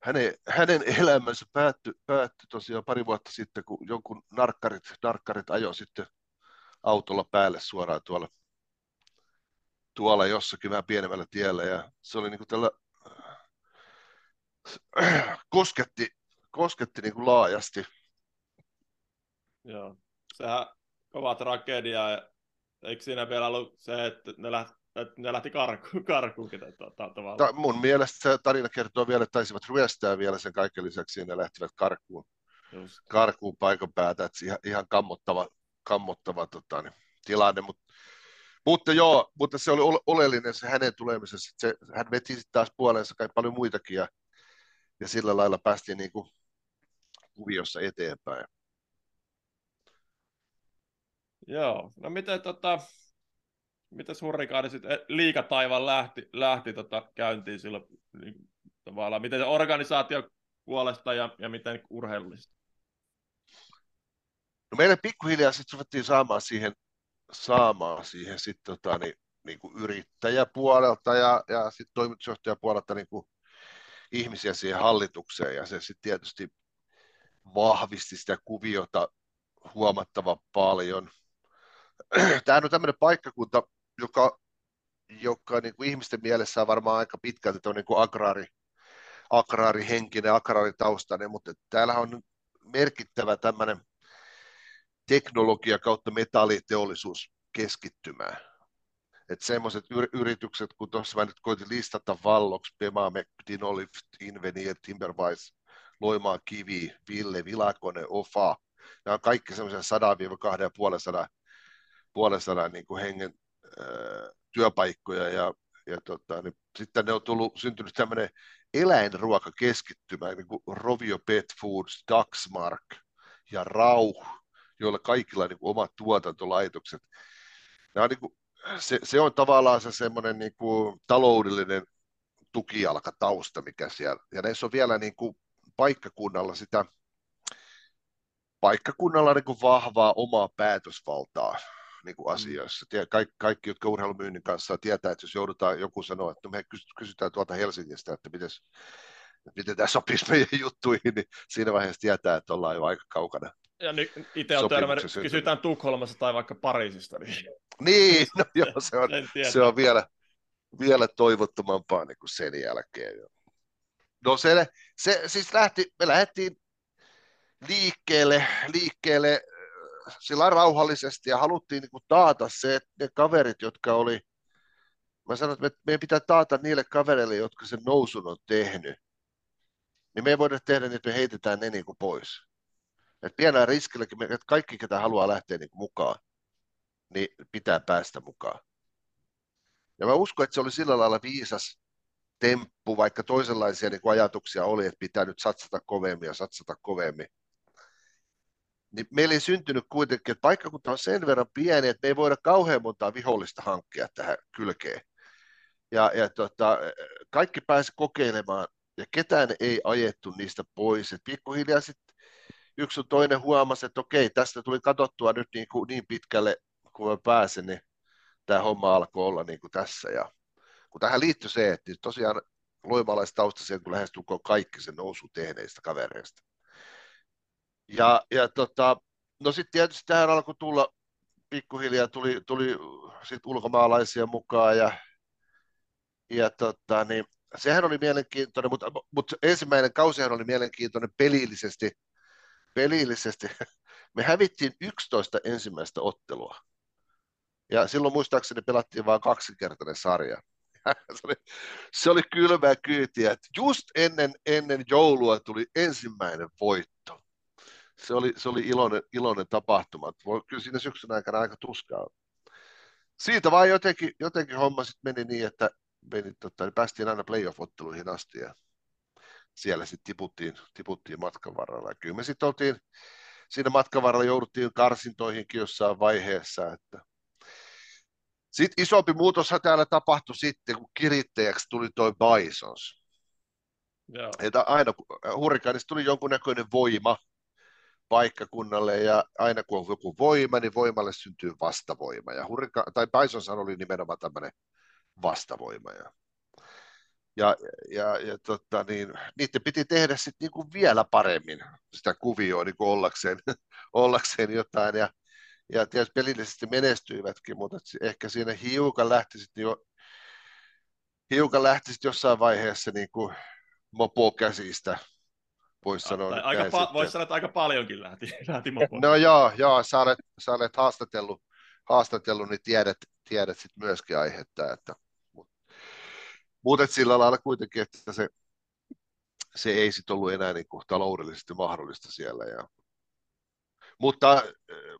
hänen, hänen elämänsä päättyi, päättyi tosiaan pari vuotta sitten, kun jonkun narkkarit, narkkarit ajoi sitten autolla päälle suoraan tuolla, tuolla jossakin vähän pienemmällä tiellä. Ja se oli niin kuin tällä kosketti, kosketti niin kuin laajasti. Joo sehän kova tragedia. Eikö siinä vielä ollut se, että ne läht, että ne lähti karkuun, karkuun tuota, tavallaan. Ta, mun mielestä se tarina kertoo vielä, että taisivat ryöstää vielä sen kaiken lisäksi, ja ne lähtivät karkuun, Just. karkuun paikan päätä, että ihan, ihan kammottava, kammottava tota, niin, tilanne, mutta mutta joo, mutta se oli oleellinen se hänen tulemisessa. Se, hän veti sitten taas puoleensa kai paljon muitakin ja, ja sillä lailla päästiin niin kuin kuviossa eteenpäin. Joo, no miten tota, miten hurrikaani sitten eh, liikataivan lähti, lähti tota käyntiin silloin niin, tavallaan, miten se organisaatio puolesta ja, ja miten urheilullista? No meille pikkuhiljaa sitten ruvettiin saamaan siihen, saamaan siihen sit, tota, niin, niin kuin yrittäjäpuolelta ja, ja sitten toimitusjohtajapuolelta niin kuin ihmisiä siihen hallitukseen ja se sitten tietysti vahvisti sitä kuviota huomattavan paljon. Tämä on tämmöinen paikkakunta, joka, joka niin kuin ihmisten mielessä on varmaan aika pitkälti niin kuin agraari, agraarihenkinen, agraaritaustainen, mutta täällä on merkittävä tämmöinen teknologia kautta metalliteollisuus keskittymää. Että semmoiset yritykset, kun tuossa mä nyt koitin listata Vallox, Pemamek, Dinolift, Invenier, Timberwise, Loimaa Kivi, Ville, Vilakone, Ofa, nämä on kaikki semmoisia 100-250 puolen sadan niin kuin hengen työpaikkoja ja, ja tota, niin sitten ne on tullut, syntynyt tämmöinen eläinruokakeskittymä, niin kuin Rovio Pet Foods, Daxmark ja Rauh, joilla kaikilla on niin omat tuotantolaitokset. on niin kuin, se, se, on tavallaan se semmoinen niin kuin taloudellinen tukijalka tausta, mikä siellä, ja näissä on vielä niin kuin paikkakunnalla sitä, paikkakunnalla niin kuin vahvaa omaa päätösvaltaa niin kuin mm. asioissa. Mm. Kaikki, kaikki, jotka urheilumyynnin kanssa tietää, että jos joudutaan, joku sanoo, että no me kysytään tuolta Helsingistä, että miten, miten tämä sopisi meidän juttuihin, niin siinä vaiheessa tietää, että ollaan jo aika kaukana. Ja nyt itse on törmännyt, kysytään Tukholmassa tai vaikka Pariisista. Niin, niin no joo, se on, se on vielä, vielä toivottomampaa niin kuin sen jälkeen. No se, se siis lähti, me lähdettiin liikkeelle, liikkeelle sillä rauhallisesti ja haluttiin niin kuin taata se, että ne kaverit, jotka oli, mä sanoin, että meidän pitää taata niille kavereille, jotka sen nousun on tehnyt, niin me ei voida tehdä niin, että me heitetään ne niin kuin pois. Et pienellä riskilläkin, että kaikki, ketä haluaa lähteä niin kuin mukaan, niin pitää päästä mukaan. Ja mä uskon, että se oli sillä lailla viisas temppu, vaikka toisenlaisia niin kuin ajatuksia oli, että pitää nyt satsata kovemmin ja satsata kovemmin niin meillä ei syntynyt kuitenkin, että paikkakunta on sen verran pieni, että me ei voida kauhean montaa vihollista hankkia tähän kylkeen. Ja, ja tota, kaikki pääsi kokeilemaan, ja ketään ei ajettu niistä pois. Et pikkuhiljaa sitten yksi on toinen huomasi, että okei, tästä tuli katsottua nyt niin, kuin niin pitkälle, kun mä pääsen, niin tämä homma alkoi olla niin kuin tässä. Ja kun tähän liittyy se, että tosiaan loimalaistaustaisia, kun lähestulkoon kaikki sen nousu tehneistä kavereista. Ja, ja tota, no sitten tietysti tähän alkoi tulla pikkuhiljaa tuli, tuli sit ulkomaalaisia mukaan ja, ja tota, niin, sehän oli mielenkiintoinen, mutta, mutta ensimmäinen kausihan oli mielenkiintoinen pelillisesti. pelillisesti. Me hävittiin 11 ensimmäistä ottelua. Ja silloin muistaakseni pelattiin vain kaksinkertainen sarja. se, oli, se oli kylmää kyytiä, että just ennen, ennen joulua tuli ensimmäinen voitto se oli, se oli iloinen, iloinen tapahtuma. Kyllä siinä syksyn aikana aika tuskaa. Siitä vaan jotenkin, jotenkin homma sitten meni niin, että meni, tota, niin päästiin aina playoff-otteluihin asti ja siellä sitten tiputtiin, tiputtiin matkan varrella. Ja kyllä me sitten oltiin, siinä matkan varrella jouduttiin karsintoihinkin jossain vaiheessa, että sitten isompi muutoshan täällä tapahtui sitten, kun kirittäjäksi tuli toi Bisons. Joo. Että aina hurrikaanista tuli jonkunnäköinen voima, paikkakunnalle ja aina kun on joku voima, niin voimalle syntyy vastavoima. Ja Hurrika, tai Bisonsan oli nimenomaan tämmöinen vastavoima. Ja, ja, ja, ja tota, niin, niiden piti tehdä sitten niinku vielä paremmin sitä kuvioa niin kuin ollakseen, ollakseen jotain. Ja, ja tietysti pelillisesti menestyivätkin, mutta ehkä siinä hiukan lähti sitten jo hiukan lähti sit jossain vaiheessa niin kuin mopo käsistä voisi sanoa. Tai aika pa- voisi sanoa, että aika paljonkin lähti, lähti. No joo, joo sä, olet, sä olet haastatellut, haastatellut, niin tiedät, tiedät sit myöskin aihetta. Että, mutta sillä lailla kuitenkin, että se, se ei sitten ollut enää niin kuin taloudellisesti mahdollista siellä. Ja, mutta,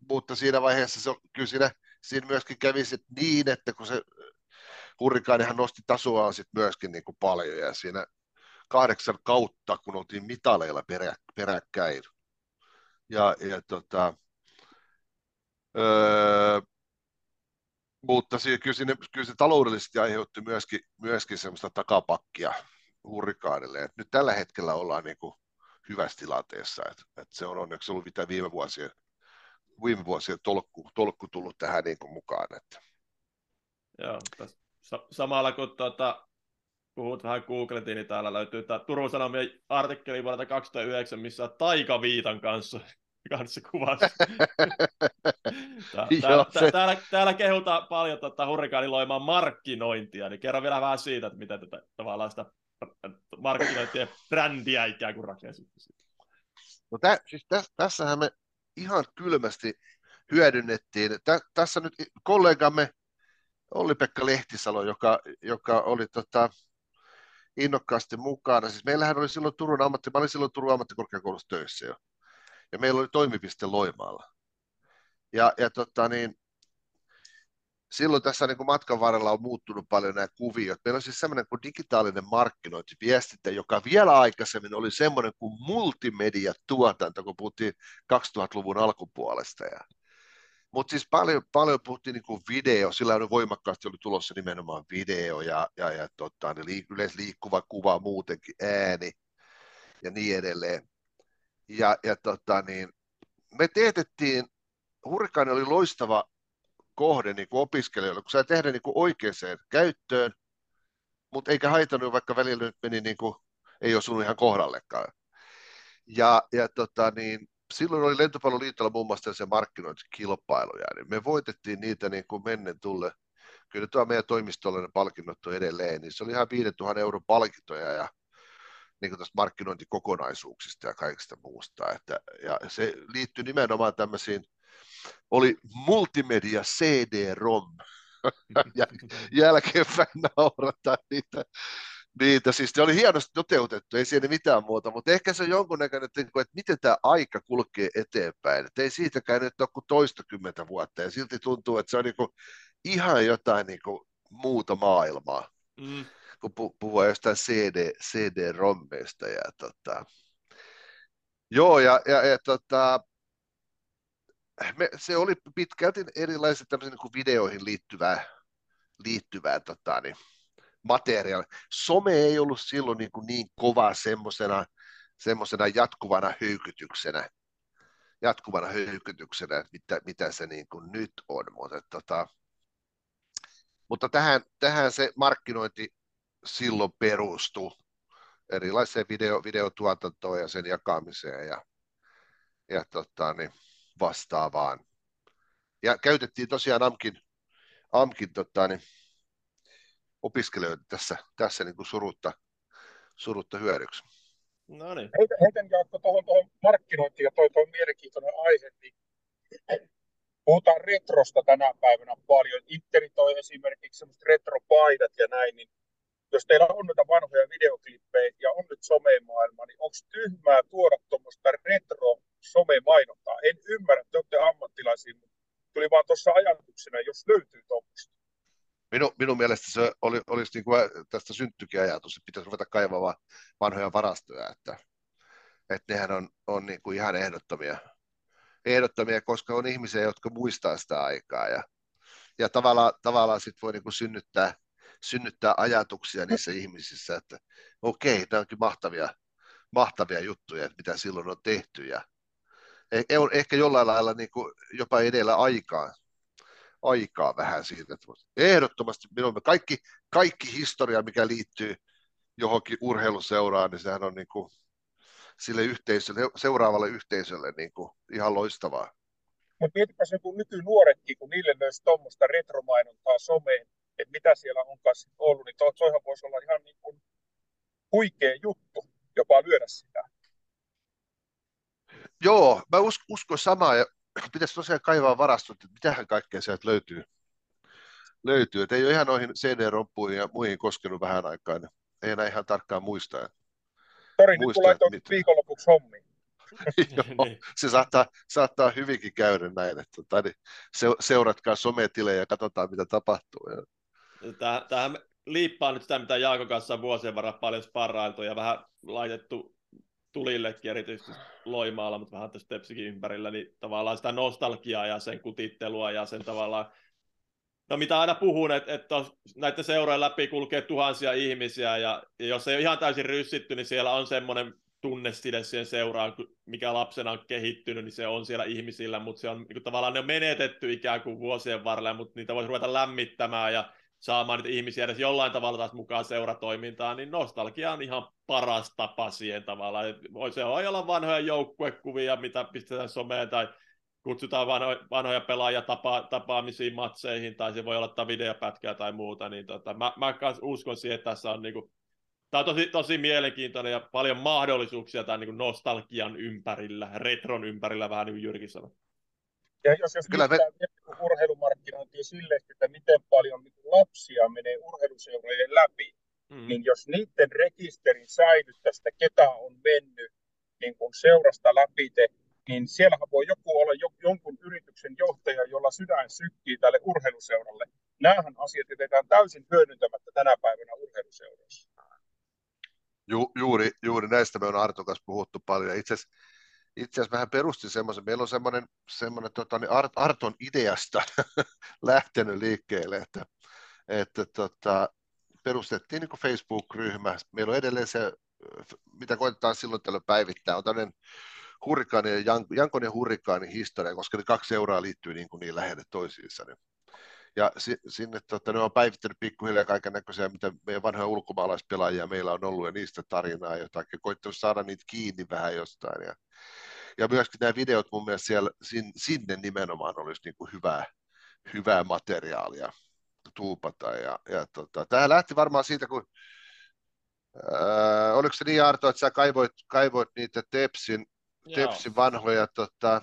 mutta siinä vaiheessa se, kyllä siinä, siinä myöskin kävi sit niin, että kun se hurrikaanihan nosti tasoaan sit myöskin niin kuin paljon ja siinä kahdeksan kautta, kun oltiin mitaleilla perä, peräkkäin. Ja, ja tota, öö, mutta se, kyllä, siinä, kyllä se taloudellisesti aiheutti myöskin, myöskin semmoista takapakkia hurrikaanille. Et nyt tällä hetkellä ollaan niin kuin hyvässä tilanteessa. Et, et se on onneksi ollut mitä viime vuosien, viime vuosien tolkku, tolkku tullut tähän niin kuin mukaan. Että. Joo, samalla kun tuota, puhut vähän googletin, niin täällä löytyy tämä Turun Sanomien artikkeli vuodelta 2009, missä on Taikaviitan kanssa kanssa kuvassa. täällä, täällä, täällä, täällä kehutaan paljon tota, hurrikaanin loimaa markkinointia, niin kerro vielä vähän siitä, että miten tätä tavallaan sitä markkinointia brändiä ikään kuin rakensitte. No tä, siis täs, tässähän me ihan kylmästi hyödynnettiin. Tä, tässä nyt kollegamme Olli-Pekka Lehtisalo, joka, joka oli tota, innokkaasti mukana. Siis meillähän oli silloin Turun ammatti, mä olin silloin Turun ammattikorkeakoulussa töissä jo ja meillä oli toimipiste Loimaalla. Ja, ja tota niin, silloin tässä niin kuin matkan varrella on muuttunut paljon nämä kuviot. Meillä on siis semmoinen kuin digitaalinen markkinointi, viestintä, joka vielä aikaisemmin oli semmoinen kuin multimedia-tuotanto, kun puhuttiin 2000-luvun alkupuolesta. Ja, mutta siis paljon, paljon puhuttiin niin video, sillä on voimakkaasti oli tulossa nimenomaan video ja, ja, ja tota, niin yleisliikkuva kuva muutenkin, ääni ja niin edelleen. Ja, ja tota, niin, me teetettiin, hurrikaani oli loistava kohde niin kuin opiskelijoille, kun sai tehdä niin kuin oikeaan käyttöön, mutta eikä haitannut, vaikka välillä nyt meni niin kuin, ei osunut ihan kohdallekaan. Ja, ja tota, niin, silloin oli Lentopalloliitolla muun muassa se markkinointikilpailuja, niin me voitettiin niitä niin kuin mennen tulle. Kyllä tuo meidän toimistolle ne palkinnot on edelleen, niin se oli ihan 5000 euron palkintoja ja niin kuin markkinointikokonaisuuksista ja kaikista muusta. Että, ja se liittyy nimenomaan tämmöisiin, oli multimedia CD-ROM, ja jälkeenpäin naurata niitä, niitä. Siis se oli hienosti toteutettu, ei siinä mitään muuta, mutta ehkä se on jonkunnäköinen, että, että miten tämä aika kulkee eteenpäin. Että ei siitäkään nyt ole kuin toistakymmentä vuotta, ja silti tuntuu, että se on niin kuin ihan jotain niin kuin muuta maailmaa. Mm kun pu- puhua jostain CD, CD-rommeista. Ja, tota, joo, ja, ja, ja tota, me, se oli pitkälti erilaiset niin kuin videoihin liittyvää, liittyvää tota, niin, materiaalia. Some ei ollut silloin niin, kuin niin kova semmoisena semmosena jatkuvana höykytyksenä, jatkuvana höykytyksenä, mitä, mitä se niin kuin nyt on. Mutta, tota, mutta tähän, tähän se markkinointi silloin perustui erilaiseen video, videotuotantoon ja sen jakamiseen ja, ja tota, niin vastaavaan. Ja käytettiin tosiaan AMKin, AMKin tota, niin, opiskelijoita tässä, tässä niin kuin surutta, surutta hyödyksi. No niin. Heitän, heitän Jaakko tuohon, tuohon markkinointiin ja toi, toi mielenkiintoinen aihe, niin puhutaan retrosta tänä päivänä paljon. Interi toi esimerkiksi semmoiset retropaidat ja näin, niin jos teillä on noita vanhoja videoklippejä ja on nyt somemaailma, niin onko tyhmää tuoda tuommoista retro-somemainontaa? En ymmärrä, te olette ammattilaisia, mutta tuli vaan tuossa ajatuksena, jos löytyy tuommoista. Minun, minun mielestä se oli, olisi niin kuin tästä synttykin ajatus, että pitäisi ruveta kaivamaan vanhoja varastoja, että, että nehän on, on niin kuin ihan ehdottomia, ehdottomia, koska on ihmisiä, jotka muistaa sitä aikaa ja, ja tavallaan, tavallaan sit voi niin kuin synnyttää, synnyttää ajatuksia niissä ihmisissä, että okei, okay, nämä onkin mahtavia, mahtavia juttuja, että mitä silloin on tehty ja e-, on ehkä jollain lailla niin kuin jopa edellä aikaa, aikaa vähän siitä. Että ehdottomasti minun kaikki, kaikki historia, mikä liittyy johonkin urheiluseuraan, niin sehän on niin kuin sille yhteisölle, seuraavalle yhteisölle niin kuin ihan loistavaa. Mutta mietipäs joku nykynuoretkin, kun niille löysi tuommoista retromainontaa someen, että mitä siellä on kanssa ollut, niin toihan voisi olla ihan niin kuin huikea juttu jopa lyödä sitä. Joo, mä uskon samaa ja pitäisi tosiaan kaivaa varastot, että mitähän kaikkea sieltä löytyy. löytyy. Että ei ole ihan noihin CD-roppuihin ja muihin koskenut vähän aikaa, niin ei enää ihan tarkkaan muista. Tori, nyt kun laitoin viikonlopuksi hommiin. Joo, se saattaa, saattaa hyvinkin käydä näin, että tota, niin se, seuratkaa sometilejä ja katsotaan, mitä tapahtuu. Tähän liippaa nyt sitä, mitä Jaakon kanssa on vuosien varrella paljon sparrailtu ja vähän laitettu tulillekin erityisesti Loimaalla, mutta vähän tässä Tepsikin ympärillä, niin tavallaan sitä nostalgiaa ja sen kutittelua ja sen tavallaan No mitä aina puhun, että, että näiden seurojen läpi kulkee tuhansia ihmisiä ja, ja jos ei ole ihan täysin ryssitty, niin siellä on semmoinen tunneside siihen seuraan, mikä lapsena on kehittynyt, niin se on siellä ihmisillä, mutta se on niin kuin, tavallaan ne on menetetty ikään kuin vuosien varrella, mutta niitä voisi ruveta lämmittämään ja saamaan niitä ihmisiä edes jollain tavalla taas mukaan seuratoimintaan, niin nostalgia on ihan paras tapa siihen tavallaan. Se voi olla vanhoja joukkuekuvia, mitä pistetään someen tai kutsutaan vanhoja, pelaajia tapa, tapaamisiin matseihin, tai se voi olla videopätkää tai muuta, niin tota, mä, mä uskon siihen, että tässä on niinku, Tämä on tosi, tosi mielenkiintoinen ja paljon mahdollisuuksia tämän niin nostalgian ympärillä, retron ympärillä, vähän niin kuin Jyrki sanoi. Ja jos, jos Kyllä me... urheilumarkkinointia sille, että miten paljon niin lapsia menee urheiluseurojen läpi, mm. niin jos niiden rekisterin säilyttäisi, ketä on mennyt niin kuin seurasta läpi, niin siellähän voi joku olla jo, jonkun yrityksen johtaja, jolla sydän sykkii tälle urheiluseuralle. Nämähän asiat jätetään täysin hyödyntämättä tänä päivänä urheiluseuroissa. Ju, juuri, juuri näistä me on Arton kanssa puhuttu paljon. Itse asiassa itse asiassa vähän perustin semmoisen, meillä on semmoinen, semmoinen tota, niin Art, Arton ideasta lähtenyt liikkeelle, että, että tota, perustettiin niin Facebook-ryhmä. Meillä on edelleen se, mitä koitetaan silloin tällöin päivittää, on tämmöinen hurrikaani ja Jankon ja hurrikaanin historia, koska ne kaksi seuraa liittyy niin, kuin niin lähelle toisiinsa. Niin ja si, sinne tota, ne on päivittänyt pikkuhiljaa kaiken näköisiä, mitä meidän vanhoja ulkomaalaispelaajia meillä on ollut ja niistä tarinaa jotakin, koittanut saada niitä kiinni vähän jostain. Ja, ja myöskin nämä videot mun mielestä siellä, sin, sinne nimenomaan olisi niin kuin hyvää, hyvää materiaalia tuupata. Ja, ja tota, tämä lähti varmaan siitä, kun ää, oliko se niin Arto, että sä kaivoit, kaivoit niitä Tepsin, Tepsin vanhoja tota,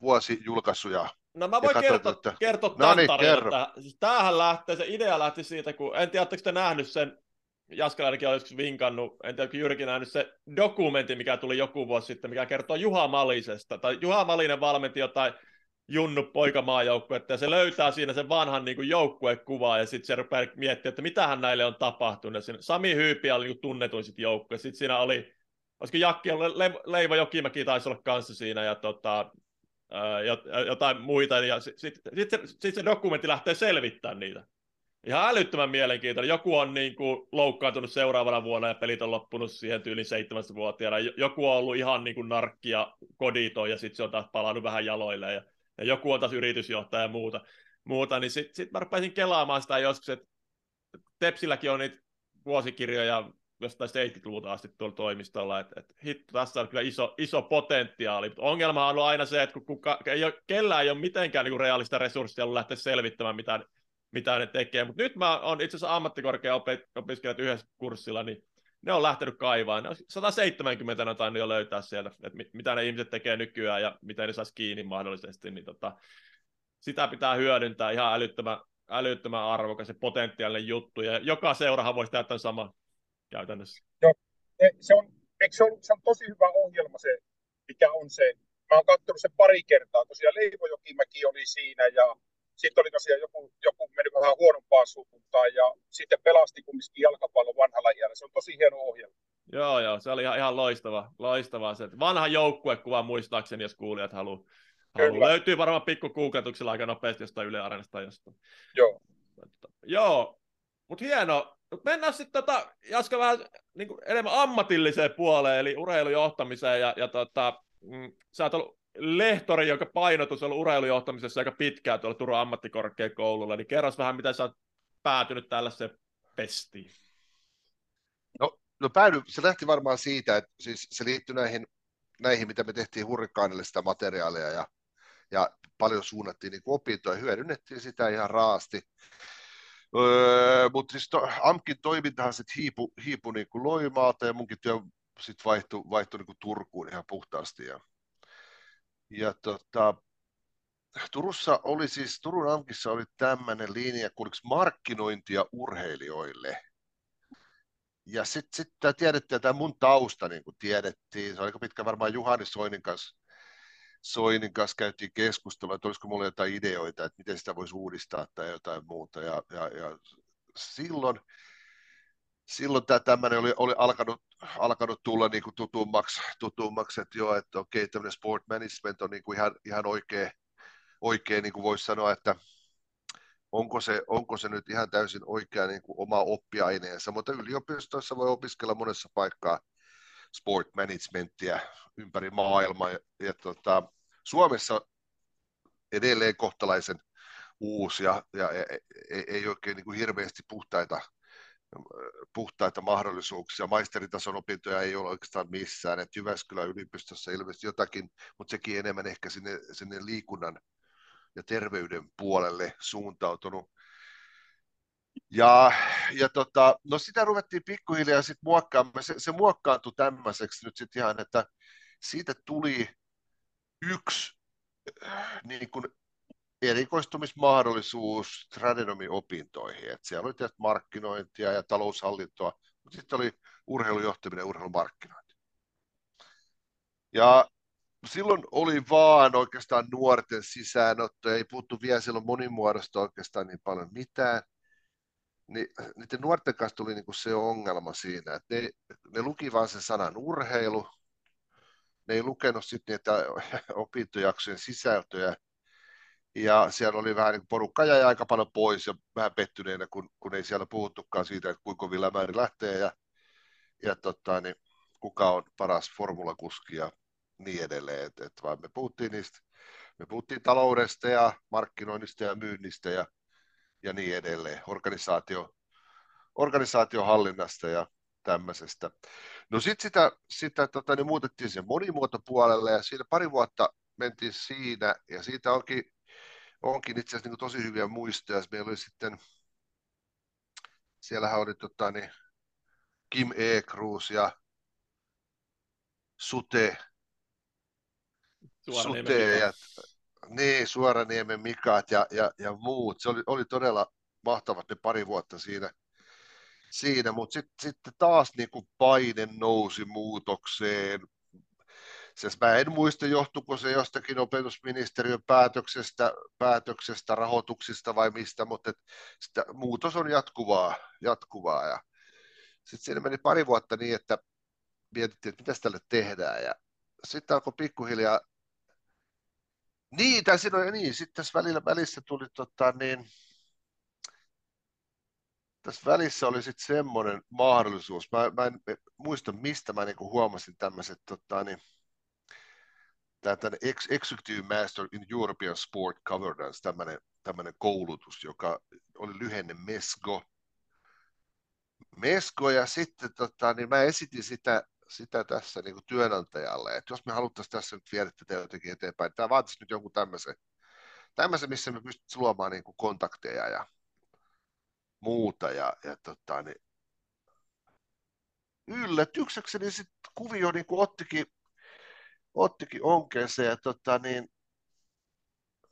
vuosijulkaisuja No mä voin kertoa, että... kertoa no niin, kerro. Siis tämähän lähtee, se idea lähti siitä, kun en tiedä, oletteko te nähnyt sen, Jaskelainenkin on joskus vinkannut, en tiedä, onko Jyrki nähnyt se dokumentti, mikä tuli joku vuosi sitten, mikä kertoo Juha Malisesta, tai Juha Malinen valmenti jotain Junnu poikamaajoukkuetta, ja se löytää siinä sen vanhan niin kuin joukkuekuvaa, ja sitten se rupeaa miettimään, että mitähän näille on tapahtunut. Siinä Sami Hyypi oli niin tunnetuin sitten joukkue, sitten siinä oli, olisiko Jakki, Le- Leivo Jokimäki taisi olla kanssa siinä, ja tota, jotain muita, ja sitten sit, sit, se, sit se dokumentti lähtee selvittämään niitä. Ihan älyttömän mielenkiintoinen. Joku on niin kuin loukkaantunut seuraavana vuonna ja pelit on loppunut siihen tyyliin seitsemästä vuotiaana. Joku on ollut ihan niin kuin narkki ja kodito ja sitten se on taas palannut vähän jaloille. Ja, ja joku on taas yritysjohtaja ja muuta. muuta niin sitten sit mä rupesin kelaamaan sitä joskus, että Tepsilläkin on niitä vuosikirjoja jostain 70-luvulta asti tuolla toimistolla, että, että hitto, tässä on kyllä iso, iso potentiaali, mutta ongelma on ollut aina se, että kun kuka, ei ole, kellään ei ole mitenkään niin realista resurssia ollut lähteä selvittämään, mitä, mitä ne tekee, mutta nyt mä oon itse asiassa ammattikorkea-opiskelijat yhdessä kurssilla, niin ne on lähtenyt kaivaan. Ne on 170 on tainnut jo löytää siellä, että mitä ne ihmiset tekee nykyään ja miten ne saisi kiinni mahdollisesti, niin tota, sitä pitää hyödyntää ihan älyttömän, älyttömän arvokas ja potentiaalinen juttu, ja joka seurahan voisi tehdä tämän saman käytännössä. Joo, se on, eikö se, on, se on tosi hyvä ohjelma se, mikä on se. Mä oon katsonut sen pari kertaa. Tosiaan Leivojokimäki oli siinä ja sitten oli tosiaan joku, joku meni vähän huonompaan suuntaan ja sitten pelasti kumminkin jalkapallon vanhalla iällä. Se on tosi hieno ohjelma. Joo, joo, se oli ihan, ihan loistava, loistava se. Vanha joukkuekuva muistaakseni, jos kuulijat haluaa. Halu. Löytyy varmaan pikku googletuksella aika nopeasti jostain Yle Areenasta jostain. Joo. Joo, mutta hieno, mennään sitten tota, Jaska vähän niin kuin enemmän ammatilliseen puoleen, eli urheilujohtamiseen, ja, ja tota, mm, sä oot ollut lehtori, joka painotus on ollut urheilujohtamisessa aika pitkään tuolla Turun ammattikorkeakoululla, niin kerros vähän, miten sä oot päätynyt tällaiseen pestiin. No, no päädy, se lähti varmaan siitä, että siis se liittyi näihin, näihin mitä me tehtiin hurrikaanille sitä materiaalia, ja, ja paljon suunnattiin niin opintoja, hyödynnettiin sitä ihan raasti. Öö, mutta siis to, AMKin toimintahan sitten hiipu, hiipu niin kuin Loimaalta ja munkin työ sitten vaihtui, vaihtui niin kuin Turkuun ihan puhtaasti. Ja, ja tota, Turussa oli siis, Turun Amkissa oli tämmöinen linja, kuin markkinointia urheilijoille. Ja sitten sit, sit tiedettiin, että mun tausta niin kuin tiedettiin, se oli aika pitkä varmaan Juhani Soinin kanssa, Soinin kanssa käytiin keskustelua, että olisiko mulla jotain ideoita, että miten sitä voisi uudistaa tai jotain muuta. Ja, ja, ja silloin, silloin tämä tämmöinen oli, oli alkanut, alkanut tulla niin kuin tutummaksi, tutummaksi, että joo, että okei, tämmöinen sport management on niin kuin ihan, ihan oikea, oikein niin kuin voisi sanoa, että onko se, onko se nyt ihan täysin oikea niin kuin oma oppiaineensa, mutta yliopistoissa voi opiskella monessa paikkaa sport managementia ympäri maailmaa. Ja, ja tota, Suomessa edelleen kohtalaisen uusi ja, ja ei, ei oikein niin kuin hirveästi puhtaita, puhtaita mahdollisuuksia. Maisteritason opintoja ei ole oikeastaan missään. Et Jyväskylän yliopistossa ilmeisesti jotakin, mutta sekin enemmän ehkä sinne, sinne liikunnan ja terveyden puolelle suuntautunut. Ja, ja tota, no sitä ruvettiin pikkuhiljaa sitten muokkaamaan. Se, se muokkaantui tämmöiseksi nyt sitten ihan, että siitä tuli yksi niin kuin erikoistumismahdollisuus tradenomiopintoihin. Et siellä oli tietysti markkinointia ja taloushallintoa, mutta sitten oli urheilujohtaminen ja urheilumarkkinointi. Ja silloin oli vaan oikeastaan nuorten sisäänotto, ei puhuttu vielä silloin monimuodosta oikeastaan niin paljon mitään. Niin, niiden nuorten kanssa tuli niinku se ongelma siinä, että ne, ne luki vaan sen sanan urheilu, ne ei lukenut sitten niitä opintojaksojen sisältöjä, ja siellä oli vähän niin porukka jäi aika paljon pois ja vähän pettyneenä, kun, kun ei siellä puhuttukaan siitä, että kuinka kovilla määrin lähtee ja, ja tota, niin, kuka on paras formulakuski ja niin edelleen. Et, et vaan me puhuttiin niistä, me puhuttiin taloudesta ja markkinoinnista ja myynnistä ja, ja niin edelleen, organisaatio, organisaatiohallinnasta ja tämmöisestä. No sitten sitä, sitä tota, niin muutettiin sen monimuotopuolelle ja siinä pari vuotta mentiin siinä ja siitä onkin, onkin itse asiassa niin tosi hyviä muistoja. Meillä oli sitten, siellähän oli tota, niin, Kim E. Cruz ja Sute Suteet, niin, Suoraniemen Mikaat ja, ja, ja muut. Se oli, oli todella mahtavat ne pari vuotta siinä, siinä. mutta sitten sit taas niin kuin paine nousi muutokseen. Siis mä en muista, johtuiko se jostakin opetusministeriön päätöksestä, päätöksestä rahoituksista vai mistä, mutta et sitä, muutos on jatkuvaa. jatkuvaa ja sitten siinä meni pari vuotta niin, että mietittiin, että mitä tälle tehdään. Ja sitten alkoi pikkuhiljaa niin, tai siinä niin, sitten tässä välillä, välissä tuli tota, niin, tässä välissä oli sitten semmoinen mahdollisuus, mä, mä en muista mistä mä niinku huomasin tämmöiset tota, niin, Executive Master in European Sport Governance, tämmöinen, koulutus, joka oli lyhenne MESGO. MESGO ja sitten tota, niin mä esitin sitä sitä tässä niin työnantajalle, että jos me haluttaisiin tässä nyt viedä tätä jotenkin eteenpäin, tämä vaatisi nyt jonkun tämmöisen, tämmöisen missä me pystyisimme luomaan niin kontakteja ja muuta. Ja, ja tota, niin yllätyksekseni sitten kuvio niin ottikin, ottikin onkeensa ja tota, niin,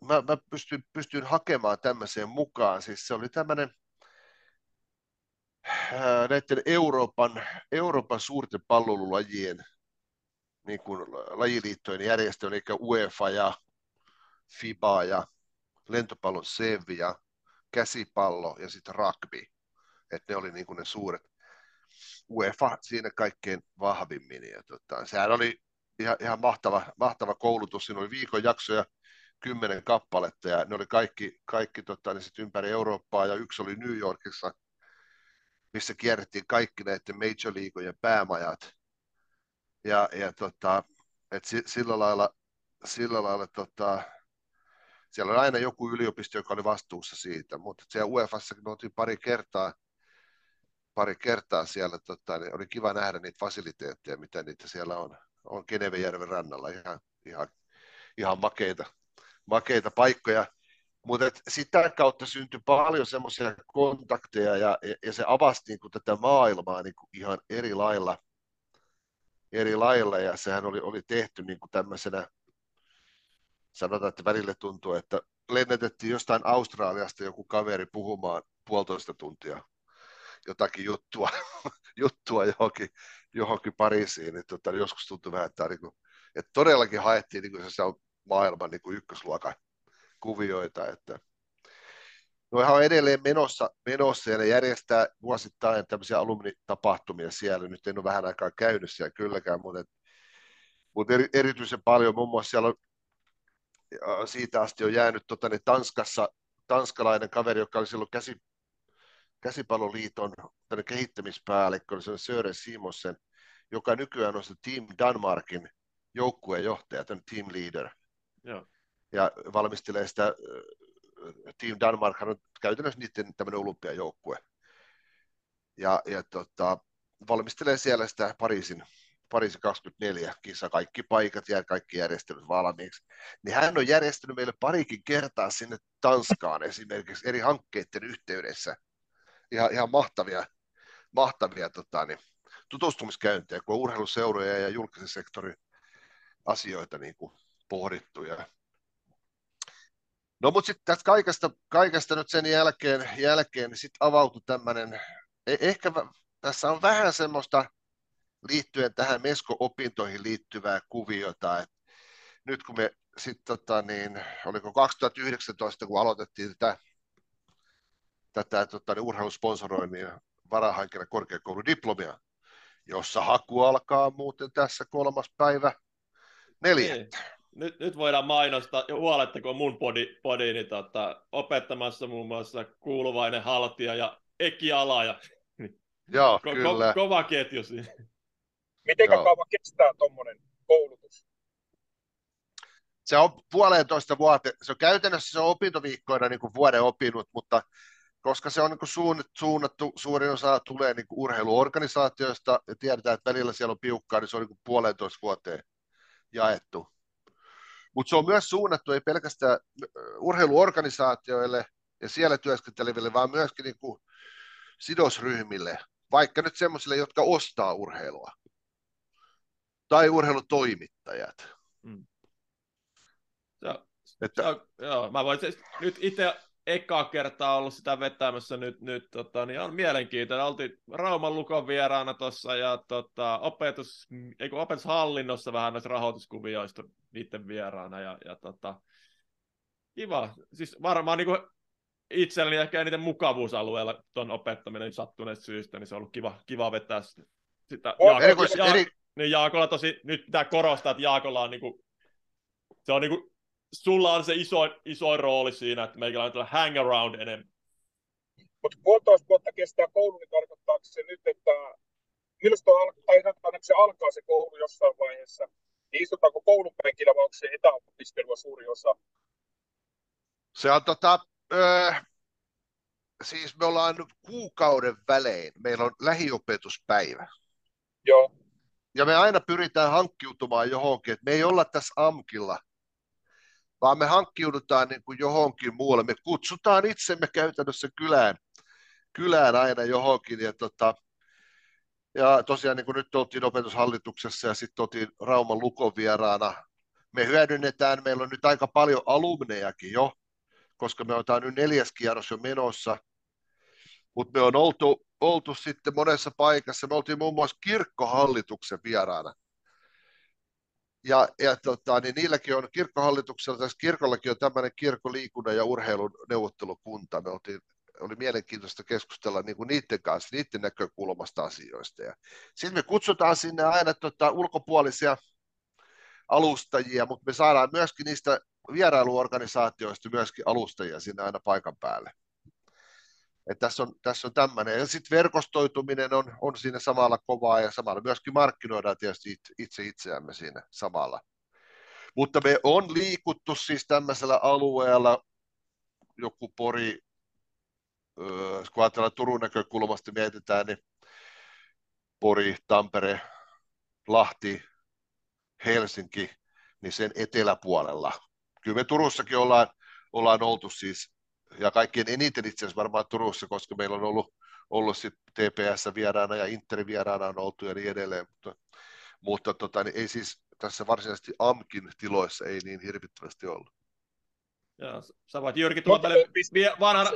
mä, mä pystyin, pystyin hakemaan tämmöiseen mukaan. Siis se oli tämmöinen näiden Euroopan, Euroopan suurten pallolulajien niin kuin lajiliittojen järjestö, eli UEFA ja FIBA ja lentopallon SEV ja käsipallo ja sitten rugby. Että ne oli niin kuin ne suuret. UEFA siinä kaikkein vahvimmin. Ja tota, sehän oli ihan, ihan mahtava, mahtava koulutus. Siinä oli viikon jaksoja, kymmenen kappaletta ja ne oli kaikki, kaikki tota, niin sit ympäri Eurooppaa ja yksi oli New Yorkissa – missä kierrettiin kaikki näiden Major Leagueojen päämajat. Ja, ja tota, et sillä lailla, sillä lailla tota, siellä oli aina joku yliopisto, joka oli vastuussa siitä, mutta siellä UEFassa me oltiin pari kertaa, pari kertaa siellä, tota, niin oli kiva nähdä niitä fasiliteetteja, mitä niitä siellä on. On Genevejärven rannalla ihan, ihan, ihan makeita, makeita paikkoja. Mutta sitä kautta syntyi paljon semmoisia kontakteja ja, ja se avasi niin kuin tätä maailmaa niin kuin ihan eri lailla, eri lailla ja sehän oli, oli tehty niin kuin tämmöisenä sanotaan, että välillä tuntuu, että lennetettiin jostain Australiasta joku kaveri puhumaan puolitoista tuntia jotakin juttua, juttua johonkin, johonkin Pariisiin, niin tota, joskus tuntui vähän, että, niin kuin, että todellakin haettiin niin kuin se on maailman niin kuin ykkösluokan kuvioita, että No ihan edelleen menossa, menossa ja ne järjestää vuosittain tämmöisiä alumnitapahtumia siellä. Nyt en ole vähän aikaa käynyt siellä kylläkään, mutta, mutta eri, erityisen paljon muun muassa siellä on, siitä asti on jäänyt tota, niin Tanskassa tanskalainen kaveri, joka oli silloin käsi, käsipalloliiton kehittämispäällikkö, oli Sören Simonsen, joka nykyään on se Team Danmarkin joukkuejohtaja, team leader. Joo. Ja valmistelee sitä Team Danmark on käytännössä niiden tämmöinen olympiajoukkue. Ja, ja tota, valmistelee siellä sitä Pariisin, Pariisin 24 kisa, kaikki paikat ja kaikki järjestelyt valmiiksi. Niin hän on järjestänyt meille parikin kertaa sinne Tanskaan esimerkiksi eri hankkeiden yhteydessä. Ihan, ihan mahtavia, mahtavia tota, niin, tutustumiskäyntejä, kun on urheiluseuroja ja julkisen sektorin asioita niin kuin pohdittu. Ja No mutta sitten tästä kaikesta, kaikesta nyt sen jälkeen, jälkeen niin sitten avautui tämmöinen, e, ehkä tässä on vähän semmoista liittyen tähän MESKO-opintoihin liittyvää kuviota, että nyt kun me sitten, tota, niin, oliko 2019, kun aloitettiin tätä, tätä tota, niin urheilusponsoroinnin varahankkeena korkeakouludiplomia, jossa haku alkaa muuten tässä kolmas päivä neljättä. Niin nyt, nyt voidaan mainostaa, ja huolettako mun podi, podi niin tota, opettamassa muun muassa kuuluvainen haltija ja Eki. Joo, ko- kyllä. Ko- kova ketju siinä. Miten kauan kestää tuommoinen koulutus? Se on puolentoista vuotta. Se on käytännössä se on opintoviikkoina niin kuin vuoden opinnut, mutta koska se on niin kuin suunnattu, suunnattu, suurin osa tulee niin kuin urheiluorganisaatioista ja tiedetään, että välillä siellä on piukkaa, niin se on niin kuin puolentoista vuoteen jaettu mutta se on myös suunnattu ei pelkästään urheiluorganisaatioille ja siellä työskenteleville, vaan myöskin niin kuin sidosryhmille, vaikka nyt semmoisille, jotka ostaa urheilua, tai urheilutoimittajat. Mm. Se, että, se joo, mä voin siis, nyt itse ekaa kertaa ollut sitä vetämässä nyt, nyt tota, niin on mielenkiintoinen. Oltiin Rauman Lukon vieraana tuossa ja tota, opetus, eikö, opetushallinnossa vähän näistä rahoituskuvioista niiden vieraana ja, ja tota, kiva. Siis varmaan niin kuin itselleni ehkä eniten mukavuusalueella tuon opettaminen sattuneesta syystä, niin se on ollut kiva, kiva vetää sitä. Jaakola, ja, eri... niin Jaakola tosi, nyt pitää korostaa, että Jaakola on niin kuin, se on niin kuin sulla on se iso, iso rooli siinä, että meikä on hang around enemmän. Mutta puolitoista vuotta kestää koulu, niin tarkoittaa se nyt, että milloin al- tai se alkaa se koulu jossain vaiheessa, niin istutaanko koulupenkillä vai onko se etäopiskelua suuri osa? Se on tota, öö, siis me ollaan kuukauden välein, meillä on lähiopetuspäivä. Joo. Ja me aina pyritään hankkiutumaan johonkin, että me ei olla tässä AMKilla vaan me hankkiudutaan niin kuin johonkin muualle. Me kutsutaan itsemme käytännössä kylään, kylään aina johonkin. Ja, tota, ja tosiaan niin kuin nyt oltiin opetushallituksessa ja sitten oltiin Rauman lukon vieraana. Me hyödynnetään, meillä on nyt aika paljon alumnejakin jo, koska me ollaan nyt neljäs kierros jo menossa. Mutta me on oltu, oltu sitten monessa paikassa. Me oltiin muun muassa kirkkohallituksen vieraana ja, ja tota, niin niilläkin on kirkkohallituksella, tässä kirkollakin on tämmöinen kirkkoliikunnan ja urheilun neuvottelukunta. Me oltiin, oli mielenkiintoista keskustella niin kuin niiden kanssa, niiden näkökulmasta asioista. Ja sitten me kutsutaan sinne aina tota, ulkopuolisia alustajia, mutta me saadaan myöskin niistä vierailuorganisaatioista myöskin alustajia sinne aina paikan päälle. Et tässä on, tässä on tämmöinen. Ja sitten verkostoituminen on, on siinä samalla kovaa ja samalla myöskin markkinoidaan tietysti itse, itse itseämme siinä samalla. Mutta me on liikuttu siis tämmöisellä alueella, joku Pori, kun ajatellaan Turun näkökulmasta mietitään, niin Pori, Tampere, Lahti, Helsinki, niin sen eteläpuolella. Kyllä me Turussakin ollaan, ollaan oltu siis ja kaikkien eniten itse asiassa varmaan Turussa, koska meillä on ollut, ollut sit TPS vieraana ja Interi vieraana on oltu ja niin edelleen, mutta, mutta tota, niin ei siis tässä varsinaisesti AMKin tiloissa ei niin hirvittävästi ollut. Joo, sä voit Jyrki vie, vanhana,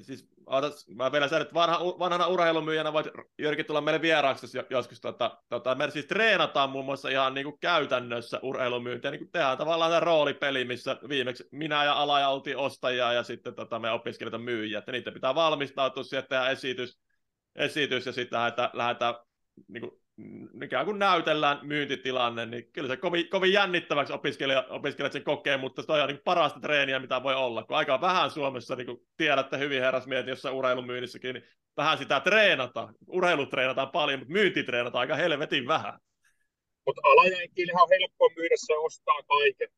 siis ootas, mä vielä sen, että vanha, vanhana urheilumyyjänä voit Jyrki tulla meille vieraaksi joskus. Tota, tota, me siis treenataan muun muassa ihan niin kuin käytännössä urheilumyyntiä, niin kuin tehdään tavallaan tämä roolipeli, missä viimeksi minä ja Alaja oltiin ostajia ja sitten tota, me opiskelijoita myyjiä, että niitä pitää valmistautua siihen, tehdä esitys, esitys ja sitten lähdetään, lähdetään niin kuin, ikään kuin näytellään myyntitilanne, niin kyllä se kovin, kovin jännittäväksi opiskelijat, opiskelijat sen kokee, mutta se on niin parasta treeniä, mitä voi olla, kun aika vähän Suomessa, niin kuin tiedätte hyvin herrasmiehet, jossa urheilumyynnissäkin, niin vähän sitä treenata. Urheilu treenataan paljon, mutta myynti treenataan aika helvetin vähän. Mutta alajaikillehan on helppo myydä, se ostaa kaiken.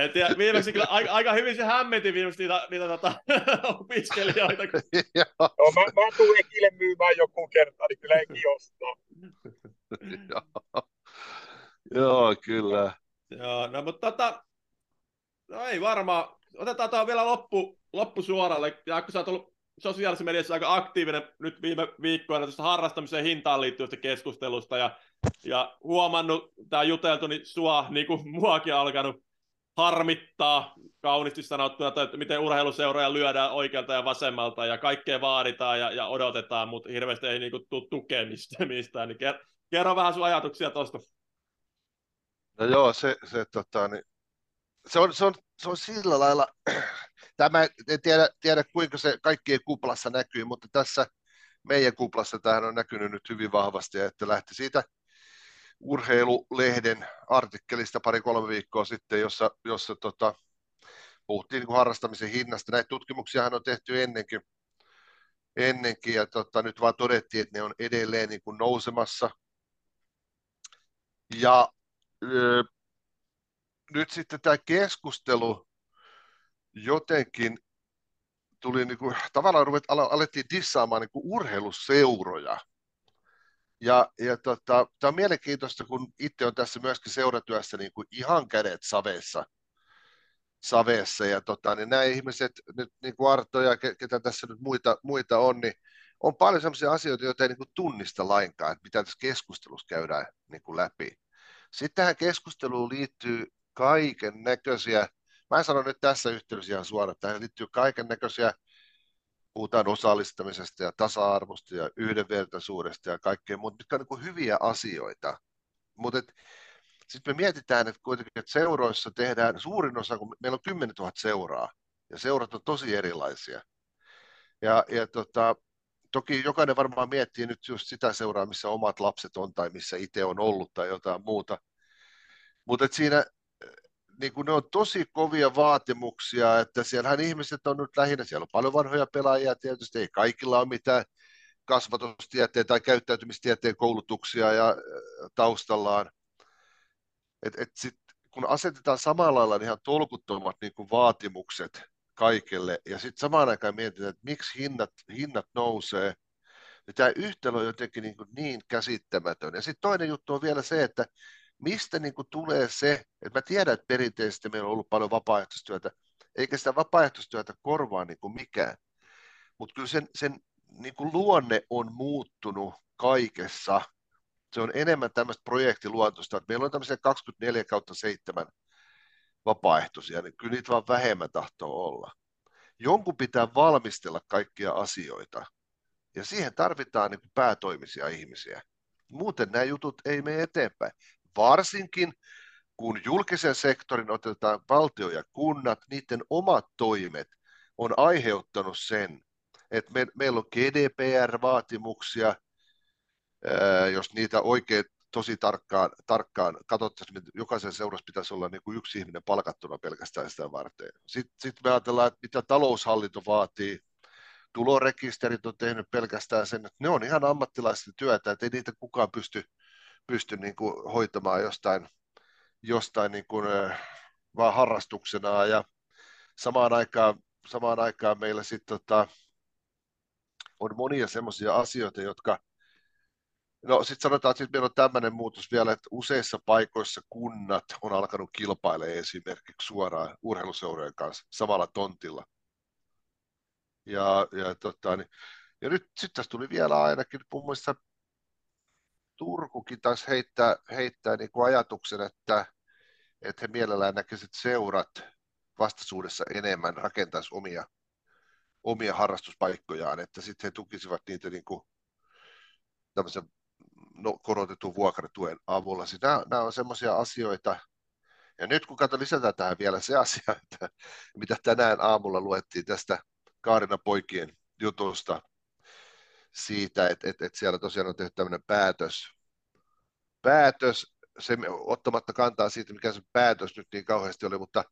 En tiedä, viimeksi kyllä aika, aika hyvin se hämmenti viimeksi niitä, niitä tota, opiskelijoita. Kun... no, mä, mä tuun Ekille myymään joku kerta, niin kyllä Eki ostaa. Joo, kyllä. Joo, no mutta tota, no ei varmaan, otetaan tuohon vielä loppu, loppusuoralle, ja kun sä oot ollut sosiaalisessa mediassa aika aktiivinen nyt viime viikkoina tästä harrastamisen hintaan liittyvästä keskustelusta, ja ja huomannut, tämä juteltu, niin sua, niin kuin muakin alkanut harmittaa kauniisti sanottuna, että miten urheiluseuroja lyödään oikealta ja vasemmalta ja kaikkea vaaditaan ja, ja odotetaan, mutta hirveästi ei niin kuin, tule tukemista mistään. Niin kerro, kerro vähän sun ajatuksia tuosta. No joo, se, se, tota, niin, se, on, se, on, se on sillä lailla, tämä en tiedä, tiedä kuinka se kaikkien kuplassa näkyy, mutta tässä meidän kuplassa tähän on näkynyt nyt hyvin vahvasti, että lähti siitä urheilulehden artikkelista pari-kolme viikkoa sitten, jossa, jossa tota, puhuttiin niin harrastamisen hinnasta. Näitä tutkimuksiahan on tehty ennenkin, ennenkin ja tota, nyt vaan todettiin, että ne on edelleen niin kuin nousemassa. Ja ö, nyt sitten tämä keskustelu jotenkin tuli niin kuin, tavallaan ruvet, alettiin dissaamaan niin kuin urheiluseuroja ja, ja tota, tämä on mielenkiintoista, kun itse on tässä myöskin seuratyössä niin kuin ihan kädet saveessa, saveessa ja tota, niin nämä ihmiset, nyt niin kuin Arto ja ketä tässä nyt muita, muita on, niin on paljon sellaisia asioita, joita ei niin kuin tunnista lainkaan, että mitä tässä keskustelussa käydään niin kuin läpi. Sitten tähän keskusteluun liittyy kaiken näköisiä, mä en sano nyt tässä yhteydessä ihan suoraan, että tähän liittyy kaiken näköisiä puhutaan osallistamisesta ja tasa-arvosta ja yhdenvertaisuudesta ja kaikkea muuta, mitkä on niin hyviä asioita. Mutta sitten me mietitään, että kuitenkin että seuroissa tehdään suurin osa, kun meillä on 10 000 seuraa, ja seurat on tosi erilaisia. Ja, ja tota, toki jokainen varmaan miettii nyt just sitä seuraa, missä omat lapset on tai missä itse on ollut tai jotain muuta. Mutta siinä niin kuin ne on tosi kovia vaatimuksia, että siellähän ihmiset on nyt lähinnä, siellä on paljon vanhoja pelaajia tietysti, ei kaikilla ole mitään kasvatustieteen tai käyttäytymistieteen koulutuksia ja äh, taustallaan. Et, et sit, kun asetetaan samalla lailla ihan tolkuttomat niin kuin vaatimukset kaikille, ja sitten samaan aikaan mietitään, että miksi hinnat, hinnat nousee, niin tämä yhtälö on jotenkin niin, kuin niin käsittämätön. Ja sitten toinen juttu on vielä se, että mistä niin kuin tulee se, että mä tiedän, että perinteisesti meillä on ollut paljon vapaaehtoistyötä, eikä sitä vapaaehtoistyötä korvaa niin kuin mikään. Mutta kyllä sen, sen niin kuin luonne on muuttunut kaikessa. Se on enemmän tämmöistä projektiluontoista. Meillä on tämmöisiä 24 kautta 7 vapaaehtoisia, niin kyllä niitä vaan vähemmän tahtoo olla. Jonkun pitää valmistella kaikkia asioita. Ja siihen tarvitaan niin päätoimisia ihmisiä. Muuten nämä jutut ei mene eteenpäin varsinkin kun julkisen sektorin otetaan valtio ja kunnat, niiden omat toimet on aiheuttanut sen, että me, meillä on GDPR-vaatimuksia, jos niitä oikein tosi tarkkaan, tarkkaan katsottaisiin, että jokaisen seurassa pitäisi olla niin kuin yksi ihminen palkattuna pelkästään sitä varten. Sitten, sitten me ajatellaan, että mitä taloushallinto vaatii, tulorekisterit on tehnyt pelkästään sen, että ne on ihan ammattilaisten työtä, että ei niitä kukaan pysty pysty niin kuin hoitamaan jostain, jostain niin kuin, vaan harrastuksena ja samaan aikaan, samaan aikaan meillä sitten tota, on monia semmoisia asioita, jotka No sitten sanotaan, että sit meillä on tämmöinen muutos vielä, että useissa paikoissa kunnat on alkanut kilpailemaan esimerkiksi suoraan urheiluseurojen kanssa samalla tontilla. Ja, ja, tota, niin, ja nyt sitten tässä tuli vielä ainakin mun mielestä Turkukin taisi heittää, heittää niin kuin ajatuksen, että, että he mielellään näkisivät seurat vastaisuudessa enemmän rakentaisi omia, omia harrastuspaikkojaan, että sitten he tukisivat niitä niin kuin tämmöisen no, korotetun vuokratuen avulla. Siis nämä, nämä on semmoisia asioita, ja nyt kun katson lisätään tähän vielä se asia, että mitä tänään aamulla luettiin tästä Kaarina poikien jutusta siitä, että, että, että siellä tosiaan on tehty tämmöinen päätös, päätös se, ottamatta kantaa siitä, mikä se päätös nyt niin kauheasti oli, mutta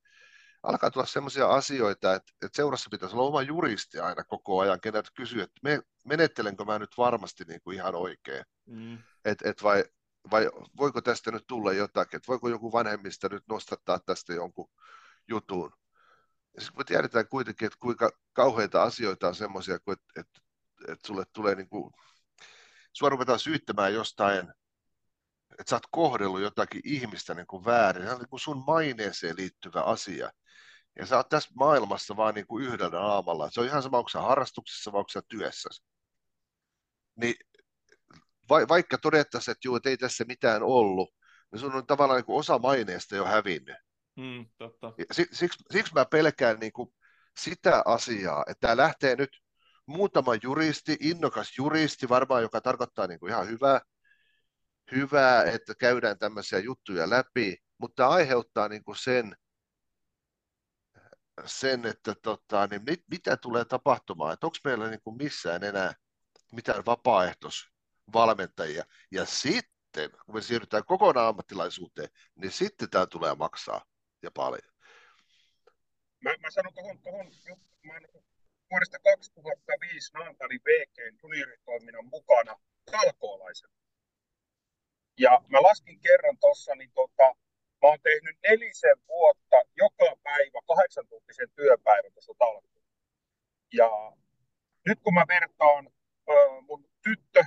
alkaa tulla sellaisia asioita, että, että seurassa pitäisi olla oma juristi aina koko ajan, keneltä kysyy, että me, menettelenkö mä nyt varmasti niin kuin ihan oikein, mm. et, et vai, vai voiko tästä nyt tulla jotakin, että voiko joku vanhemmista nyt nostattaa tästä jonkun jutun. Ja sitten me tiedetään kuitenkin, että kuinka kauheita asioita on semmoisia, että, että, että sulle tulee niin kuin, sua ruvetaan syyttämään jostain että sä oot kohdellut jotakin ihmistä niin kuin väärin. Se on niin kuin sun maineeseen liittyvä asia. Ja sä oot tässä maailmassa vaan niin kuin yhdellä aamalla. Se on ihan sama, onko sä harrastuksessa vai onko sä työssä. Niin va- vaikka todettaisiin, että juu, että ei tässä mitään ollut, niin sun on tavallaan niin kuin osa maineesta jo hävinnyt. Mm, totta. siksi, siksi, siksi mä pelkään niin kuin sitä asiaa, että tämä lähtee nyt muutama juristi, innokas juristi varmaan, joka tarkoittaa niin kuin ihan hyvää, hyvää, että käydään tämmöisiä juttuja läpi, mutta aiheuttaa niin kuin sen, sen, että tota, niin mit, mitä tulee tapahtumaan, että onko meillä niin kuin missään enää mitään vapaaehtoisvalmentajia. Ja sitten, kun me siirrytään kokonaan ammattilaisuuteen, niin sitten tämä tulee maksaa ja paljon. Mä, mä sanon tuohon, tuohon mä vuodesta 2005 Naantalin VG junioritoiminnan mukana talkoolaisena. Ja mä laskin kerran tuossa, niin tota, mä oon tehnyt nelisen vuotta joka päivä kahdeksan tuntisen työpäivän tuossa talkoon. Ja nyt kun mä vertaan äh, mun tyttö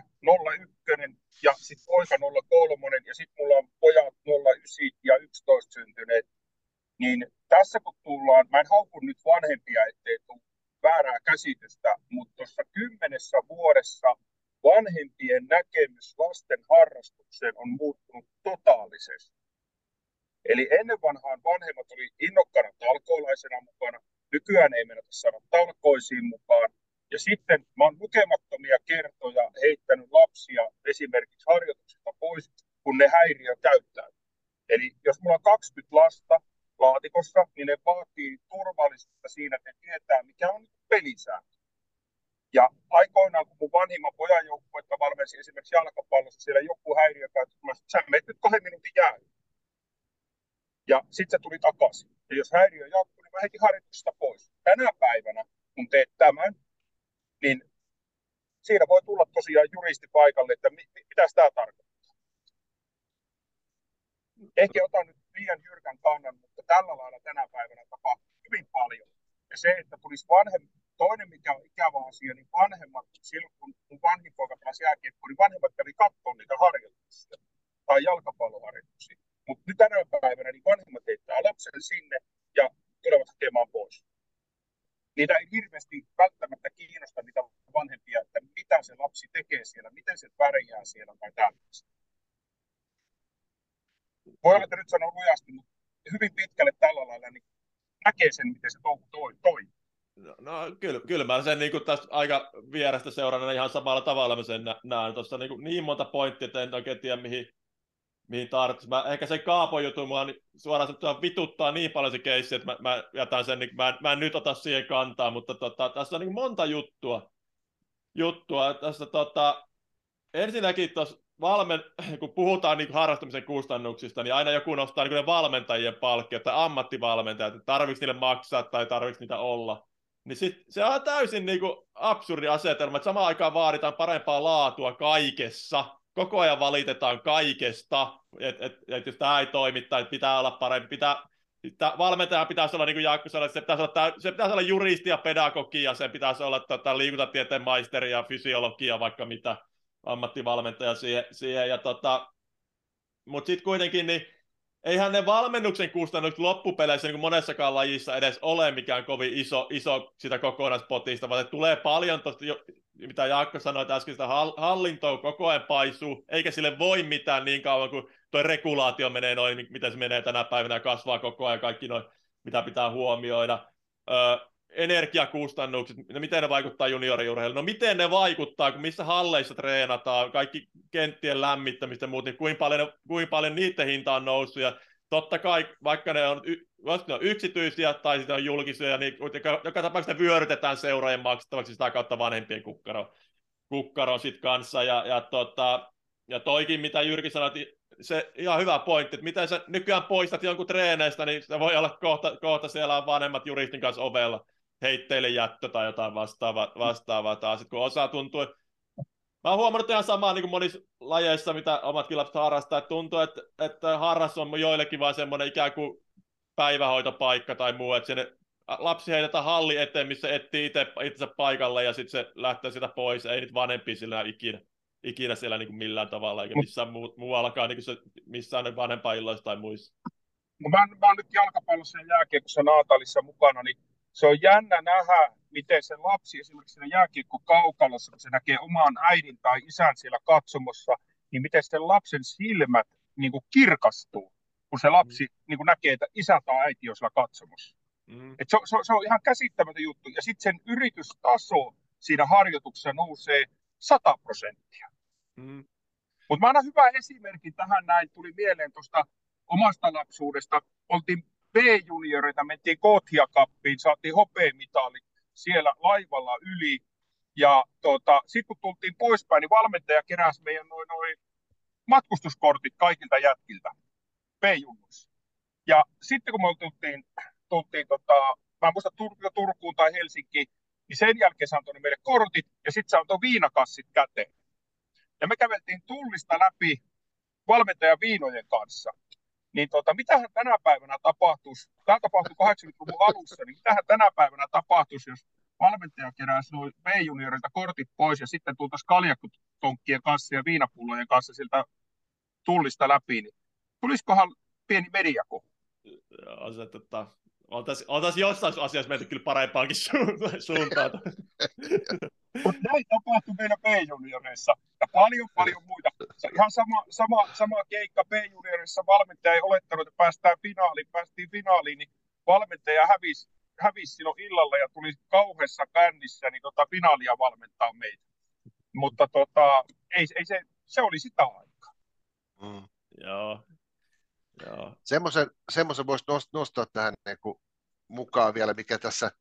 01 ja sitten poika 03 ja sitten mulla on pojat 09 ja 11 syntyneet, niin tässä kun tullaan, mä en nyt vanhempia, ettei tule väärää käsitystä, mutta tuossa kymmenessä vuodessa vanhempien näkemys lasten harrastukseen on muuttunut totaalisesti. Eli ennen vanhaan vanhemmat oli innokkana talkoolaisena mukana, nykyään ei mennä saada talkoisiin mukaan. Ja sitten mä oon lukemattomia kertoja heittänyt lapsia esimerkiksi harjoituksista pois, kun ne häiriö käyttää. Eli jos mulla on 20 lasta laatikossa, niin ne vaatii turvallisuutta siinä, että ne tietää, mikä on pelisääntö. Ja aikoinaan, kun mun vanhimman pojan joukkuetta valmensi esimerkiksi jalkapallossa, siellä joku häiriö päätyi, että sä menet nyt kahden minuutin jäällä. Ja sitten se tuli takaisin. Ja jos häiriö jatkuu, niin mä heti harjoituksesta pois. Tänä päivänä, kun teet tämän, niin siinä voi tulla tosiaan juristi paikalle, että mi- mitä tämä tarkoittaa. Ehkä otan nyt liian jyrkän kannan, mutta tällä lailla tänä päivänä tapahtuu hyvin paljon. Ja se, että tulisi vanhem, toinen, mikä on ikävä asia, niin vanhemmat, silloin kun mun vanhin poika pelasi jääkiekkoa, niin vanhemmat kävi katsomaan niitä harjoituksia tai jalkapalloharjoituksia. Mutta nyt tänä päivänä niin vanhemmat heittää lapsen sinne ja tulevat hakemaan pois. Niitä ei hirveästi välttämättä kiinnosta niitä vanhempia, että mitä se lapsi tekee siellä, miten se pärjää siellä tai tällaista. Voi olla, että nyt sanon lujasti, mutta hyvin pitkälle tällä lailla niin näkee sen, miten se touhu toi, toi. No, no kyllä, kyllä mä sen niin tästä aika vierestä seurana ihan samalla tavalla mä sen näen. Tuossa niin, niin monta pointtia, että en oikein tiedä mihin, mihin tarvitsisi. Mä, ehkä se Kaapo juttu mua niin suoraan sanottuna vituttaa niin paljon se keissi, että mä, mä jätän sen, niin, mä, mä en nyt ota siihen kantaa, mutta tota, tässä on niin monta juttua. juttua. Tässä, tota, ensinnäkin tuossa valmen, kun puhutaan niin harrastamisen kustannuksista, niin aina joku nostaa niin valmentajien palkkiot tai ammattivalmentajat, että tarvitsi niille maksaa tai tarvitsi niitä olla. Niin sit, se on täysin niin kuin absurdi asetelma, että samaan aikaan vaaditaan parempaa laatua kaikessa. Koko ajan valitetaan kaikesta, että et, et jos tämä ei toimi tai pitää olla parempi, pitää, valmentaja pitäisi olla, niin kuin Jaakko sanoi, se pitäisi olla, se pitäisi olla juristi ja pedagogia, se pitäisi olla tota, liikuntatieteen maisteri ja fysiologia, vaikka mitä ammattivalmentaja siihen. siihen ja tota, mutta sitten kuitenkin, niin eihän ne valmennuksen kustannukset loppupeleissä niin kuin monessakaan lajissa edes ole mikään kovin iso, iso sitä kokonaispotista, vaan tulee paljon tosta, mitä Jaakko sanoi äsken, sitä hallintoa koko ajan paisuu, eikä sille voi mitään niin kauan kuin tuo regulaatio menee noin, miten se menee tänä päivänä kasvaa koko ajan kaikki noin, mitä pitää huomioida. Öö, energiakustannukset, no miten ne vaikuttaa junioriurheiluun, no miten ne vaikuttaa, kun missä halleissa treenataan, kaikki kenttien lämmittämistä ja muut, niin kuinka paljon, kuinka paljon niiden hinta on noussut, ja totta kai, vaikka ne on, ne on yksityisiä tai sitten on julkisia, niin joka, joka tapauksessa ne vyörytetään seuraajien maksettavaksi sitä kautta vanhempien kukkaro, kukkaron sit kanssa, ja, ja, tota, ja toikin, mitä Jyrki sanoi, se ihan hyvä pointti, että miten sä nykyään poistat jonkun treeneistä, niin se voi olla kohta, kohta siellä on vanhemmat juristin kanssa ovella, heitteille jättö tai jotain vastaavaa, vastaavaa taas, kun osa tuntuu, Mä oon huomannut ihan samaa niin kuin monissa lajeissa, mitä omatkin lapset harrastaa, että tuntuu, että, että harras on joillekin vaan semmoinen ikään kuin päivähoitopaikka tai muu, että sinne lapsi heitetään halli eteen, missä etsii itse itsensä paikalle ja sitten se lähtee sitä pois, ei nyt vanhempi sillä ikinä, ikinä siellä niin kuin millään tavalla, eikä missään muu, muuallakaan niin kuin se, missään vanhempailloissa tai muissa. No mä, mä oon nyt jalkapallossa ja jääkiekossa Naatalissa mukana, niin se on jännä nähdä, miten se lapsi esimerkiksi siinä jääkiekko kaukalossa, kun se näkee oman äidin tai isän siellä katsomossa, niin miten sen lapsen silmät niin kuin kirkastuu, kun se lapsi mm. niin kuin näkee, että isä tai äiti on siellä katsomossa. Mm. Et se, se, se on ihan käsittämätön juttu. Ja sitten sen yritystaso siinä harjoituksessa nousee 100 prosenttia. Mm. Mutta mä annan hyvä esimerkki tähän näin, tuli mieleen tuosta omasta lapsuudesta. Oltiin B-junioreita, mentiin Kothia Cuppiin, saatiin hopeamitali siellä laivalla yli. Ja tota, sitten kun tultiin poispäin, niin valmentaja keräsi meidän noin, noin matkustuskortit kaikilta jätkiltä B-junnuissa. Ja sitten kun me tultiin, tultiin tota, mä en muista Tur- Turkuun tai Helsinkiin, niin sen jälkeen se antoi meille kortit ja sitten se antoi viinakassit käteen. Ja me käveltiin tullista läpi valmentajan viinojen kanssa niin tota, mitähän tänä päivänä tapahtuisi, tämä tapahtui 80-luvun alussa, niin mitähän tänä päivänä tapahtuisi, jos valmentaja keräisi noin B-juniorilta kortit pois ja sitten tultaisiin kaljakutonkkien kanssa ja viinapullojen kanssa siltä tullista läpi, niin tulisikohan pieni mediako? Joo, se, oltaisiin oltais jossain asiassa menty kyllä parempaankin suuntaan. Mutta näin tapahtui meillä B-junioreissa ja paljon paljon muita. Ihan sama, sama, sama keikka B-junioreissa valmentaja ei olettanut, että päästään finaaliin, päästiin finaaliin, niin valmentaja hävisi, hävisi silloin illalla ja tuli kauheassa kännissä niin tota finaalia valmentaa meitä. Mutta tota, ei, ei se, se oli sitä aikaa. Mm. Joo. Semmoisen, semmoisen voisi nostaa tähän niin kuin mukaan vielä, mikä tässä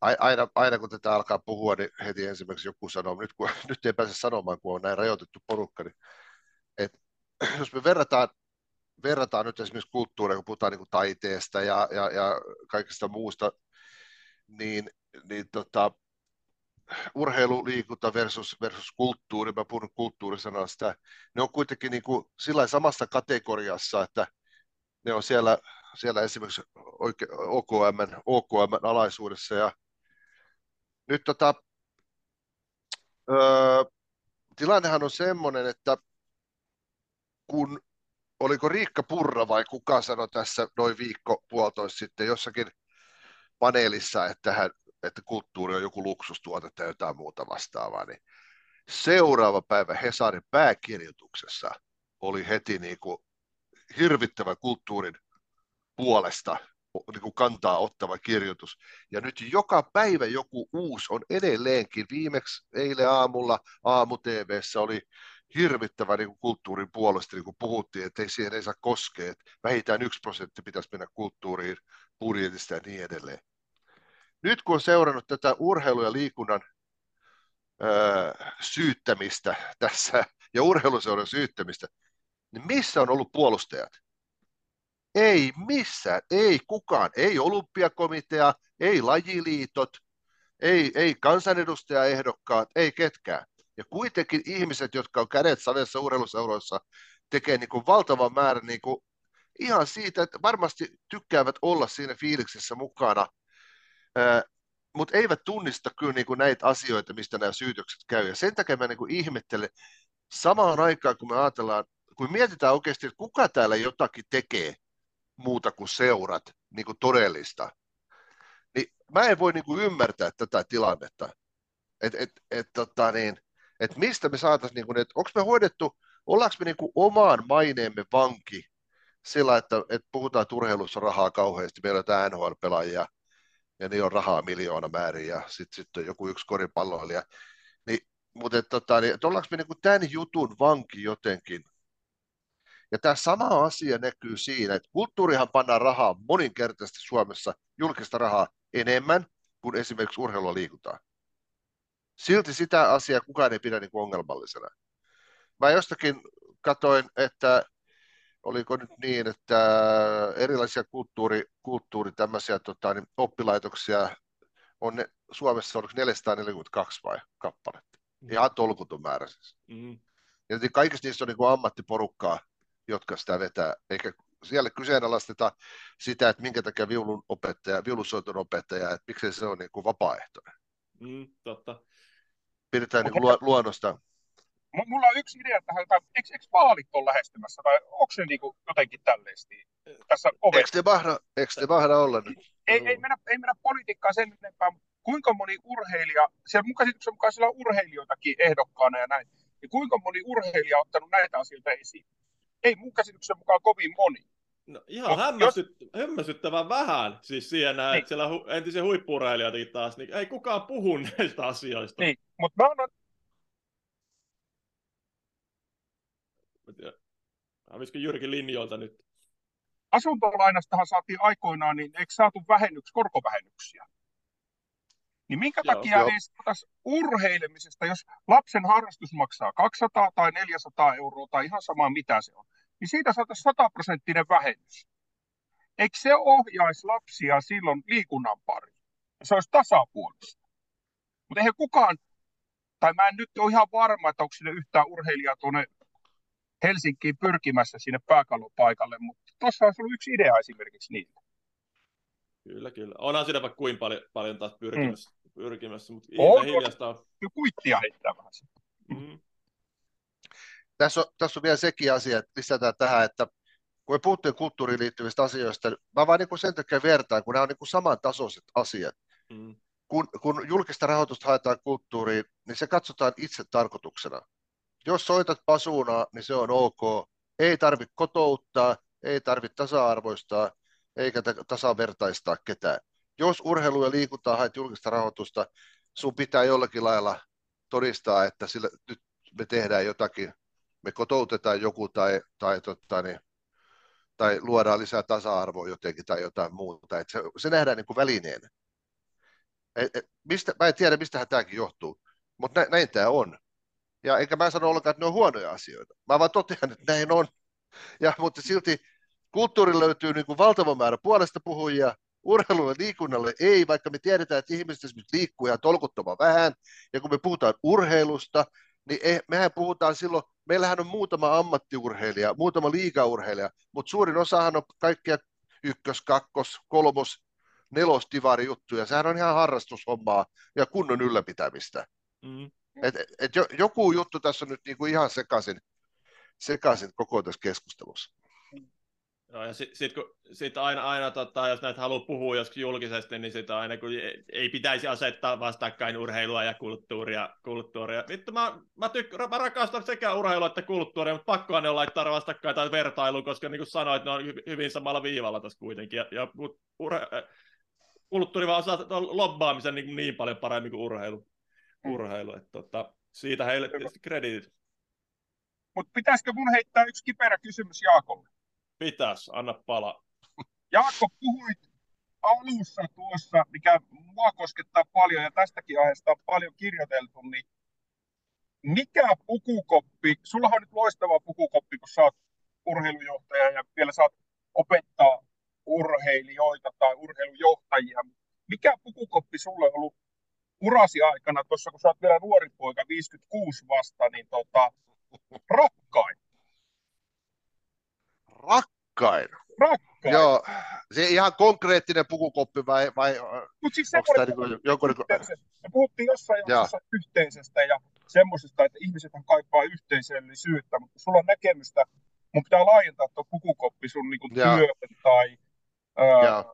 aina, aina kun tätä alkaa puhua, niin heti ensimmäiseksi joku sanoo, nyt, kun, nyt ei pääse sanomaan, kun on näin rajoitettu porukka, niin että jos me verrataan, verrataan nyt esimerkiksi kulttuuria, kun puhutaan niin kuin taiteesta ja, ja, ja kaikesta muusta, niin, niin tota, urheilu, liikunta versus, versus kulttuuri, mä puhun kulttuurisanasta, ne on kuitenkin niin kuin sillä samassa kategoriassa, että ne on siellä, siellä esimerkiksi OKM, OKM alaisuudessa. Ja nyt tota, öö, tilannehan on semmoinen, että kun oliko Riikka Purra vai kuka sanoi tässä noin viikko puolitoista sitten jossakin paneelissa, että, hän, että kulttuuri on joku luksustuote tai jotain muuta vastaavaa, niin seuraava päivä Hesarin pääkirjoituksessa oli heti niin kuin hirvittävä kulttuurin puolesta niin kuin kantaa ottava kirjoitus. Ja nyt joka päivä joku uusi on edelleenkin. Viimeksi eilen aamulla aamu TVssä oli hirvittävä niin kuin kulttuurin puolesta, niin kuin puhuttiin, että ei siihen ei saa koskea, että vähintään yksi prosentti pitäisi mennä kulttuuriin budjetista ja niin edelleen. Nyt kun on seurannut tätä urheilu- ja liikunnan öö, syyttämistä tässä ja urheiluseuran syyttämistä, niin missä on ollut puolustajat? Ei missään, ei kukaan, ei olympiakomitea, ei lajiliitot, ei, ei kansanedustajaehdokkaat, ei ketkään. Ja kuitenkin ihmiset, jotka on kädet sadessa urheiluseuroissa, tekee niin kuin valtavan määrän niin kuin ihan siitä, että varmasti tykkäävät olla siinä fiiliksessä mukana, mutta eivät tunnista kyllä niin kuin näitä asioita, mistä nämä syytökset käy. Ja sen takia mä niin kuin ihmettelen, samaan aikaan kun me ajatellaan, kun mietitään oikeasti, että kuka täällä jotakin tekee, muuta kuin seurat niin kuin todellista, niin mä en voi niin kuin ymmärtää tätä tilannetta. Että et, et, tota niin, et mistä me saataisiin, niin että onko me hoidettu, ollaanko me niin kuin omaan maineemme vanki sillä, että, että puhutaan turheilussa rahaa kauheasti, meillä on tämä NHL-pelaajia, ja niin on rahaa miljoona määrin, ja sitten sit on joku yksi koripalloilija. Niin, mutta tota, niin, ollaanko me niin tämän jutun vanki jotenkin, ja tämä sama asia näkyy siinä, että kulttuurihan pannaan rahaa moninkertaisesti Suomessa, julkista rahaa enemmän kuin esimerkiksi urheilua liikutaan. Silti sitä asiaa kukaan ei pidä niin ongelmallisena. Mä jostakin katoin, että oliko nyt niin, että erilaisia kulttuuri, kulttuuri tämmöisiä tota, niin oppilaitoksia on ne, Suomessa oliko 442 vai kappaletta. Mm. Ihan tolkutun määrä siis. Mm. Ja kaikista niistä on niin kuin ammattiporukkaa, jotka sitä vetää, eikä siellä kyseenalaisteta sitä, että minkä takia viulun opettaja, viulusoiton opettaja, että miksei se on niin kuin vapaaehtoinen. Mm, totta. Pidetään niin kuin luonnosta. Mulla on yksi idea tähän, että eikö, eikö vaalit ole lähestymässä, vai onko se niin kuin jotenkin tälleesti tässä ovessa? Eikö te mahda, eikö te mahda olla nyt? Ei, ei, mennä, ei mennä politiikkaan sen enempää, kuinka moni urheilija, siellä mun käsityksen mukaan siellä on urheilijoitakin ehdokkaana ja näin, niin kuinka moni urheilija on ottanut näitä asioita esiin? ei mun käsityksen mukaan kovin moni. No, ihan hämmästyt, jos... hämmästyttävän vähän siis siinä, niin. että siellä hu, entisiä huippureilijoita taas, niin ei kukaan puhu näistä asioista. Niin, mutta mä annan... Hävisikö Jyrki linjoilta nyt? Asuntolainastahan saatiin aikoinaan, niin eikö saatu vähennyks, korkovähennyksiä? Niin minkä joo, takia joo. ei saataisi urheilemisesta, jos lapsen harrastus maksaa 200 tai 400 euroa tai ihan sama mitä se on, niin siitä saataisiin 100 prosenttinen vähennys. Eikö se ohjaisi lapsia silloin liikunnan pariin? Se olisi tasapuolista. Mutta eihän kukaan, tai mä en nyt ole ihan varma, että onko sinne yhtään urheilijaa tuonne Helsinkiin pyrkimässä sinne pääkallopaikalle, mutta tuossa olisi ollut yksi idea esimerkiksi niille. Kyllä, kyllä. Onhan siinä vaikka kuin paljon, paljon taas pyrkimässä. Mm pyrkimässä, mutta on, hiljasta on. Kuittia heittää vähän mm-hmm. Tässä on, tässä on vielä sekin asia, että lisätään tähän, että kun me puhuttiin kulttuuriin liittyvistä asioista, mä vaan niin sen takia vertaan, kun nämä on niin samantasoiset asiat. Mm. Kun, kun julkista rahoitusta haetaan kulttuuriin, niin se katsotaan itse tarkoituksena. Jos soitat pasuunaa, niin se on ok. Ei tarvitse kotouttaa, ei tarvitse tasa-arvoistaa, eikä tasavertaistaa ketään jos urheilu ja liikuntaa haet julkista rahoitusta, sun pitää jollakin lailla todistaa, että sillä, nyt me tehdään jotakin, me kotoutetaan joku tai, tai, totta, niin, tai luodaan lisää tasa-arvoa jotenkin tai jotain muuta. Et se, se nähdään niin kuin välineenä. Et, et, mistä, mä en tiedä, mistä tämäkin johtuu, mutta nä, näin tämä on. Ja eikä mä sano ollenkaan, että ne on huonoja asioita. Mä vaan totean, että näin on. Ja, mutta silti kulttuuri löytyy niin kuin valtava määrä puolesta puhujia, urheilulle liikunnalle ei, vaikka me tiedetään, että ihmiset esimerkiksi liikkuu ihan tolkuttoman vähän, ja kun me puhutaan urheilusta, niin ei, mehän puhutaan silloin, meillähän on muutama ammattiurheilija, muutama liigaurheilija, mutta suurin osahan on kaikkia ykkös, kakkos, kolmos, nelostivari juttuja. Sehän on ihan harrastushommaa ja kunnon ylläpitämistä. Mm. Et, et jo, joku juttu tässä on nyt niinku ihan sekaisin, sekaisin koko tässä keskustelussa. Joo, ja sitten sit, sit aina, aina tota, jos näitä haluaa puhua joskus julkisesti, niin sitä aina kun ei pitäisi asettaa vastakkain urheilua ja kulttuuria. kulttuuria. Vittu, mä, mä, tyk- mä rakastan sekä urheilua että kulttuuria, mutta pakkoa ne on laittaa vastakkain tai vertailu, koska niin kuin sanoit, ne on hyvin samalla viivalla tässä kuitenkin. Ja, ja urhe- kulttuuri vaan osaa lobbaamisen niin, niin paljon paremmin kuin urheilu. Urheilu. Että, tota, siitä heille tietysti krediitit. Mutta pitäisikö mun heittää yksi kiperä kysymys Jaakolle? Pitäis, anna pala. Jaakko, puhuit alussa tuossa, mikä mua koskettaa paljon ja tästäkin aiheesta on paljon kirjoiteltu, niin mikä pukukoppi, sulla on nyt loistava pukukoppi, kun sä oot urheilujohtaja ja vielä saat opettaa urheilijoita tai urheilujohtajia. Mikä pukukoppi sulle on ollut urasi aikana tuossa, kun sä oot vielä nuori poika, 56 vasta, niin tota, rakkain? Rakkain. Rakkain. Joo, se ihan konkreettinen pukukoppi vai, vai Mut siis onko tämä niin joku... Niin kuin... Me puhuttiin jossain jaksossa yhteisestä ja semmoisesta, että ihmiset kaipaa yhteisöllisyyttä, mutta sulla on näkemystä, mun pitää laajentaa tuo pukukoppi sun niin kuin työhön tai ää,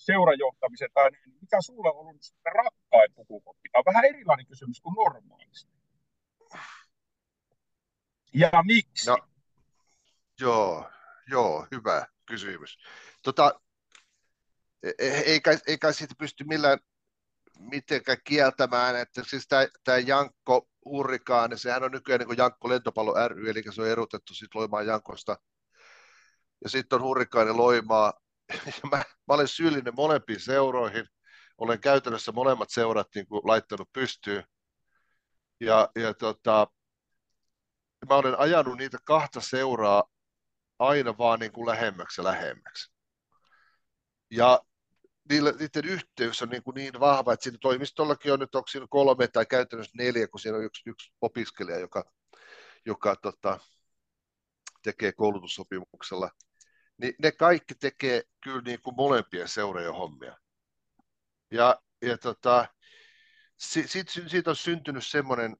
seurajohtamisen tai niin, mikä sulle on ollut sitten rakkain pukukoppi? Tämä on vähän erilainen kysymys kuin normaalisti. Ja miksi? No, joo, joo, hyvä kysymys. Tota, ei, kai, ei kai siitä pysty millään mitenkään kieltämään, että siis tämä Jankko Hurrikaani, sehän on nykyään niin Jankko Lentopallo ry, eli se on erotettu sitten Loimaan Jankosta. Ja sitten on Hurrikaani Loimaa. Mä, mä olen syyllinen molempiin seuroihin. Olen käytännössä molemmat seurat niin kuin laittanut pystyyn. Ja, ja tota, mä olen ajanut niitä kahta seuraa aina vaan niin kuin lähemmäksi ja lähemmäksi. Ja niillä, niiden yhteys on niin, kuin niin vahva, että siinä toimistollakin on nyt, onko siinä kolme tai käytännössä neljä, kun siinä on yksi, yksi opiskelija, joka, joka tota, tekee koulutussopimuksella. Niin ne kaikki tekee kyllä niin kuin molempien seurojen hommia. Ja, ja tota, siitä, siitä on syntynyt semmoinen,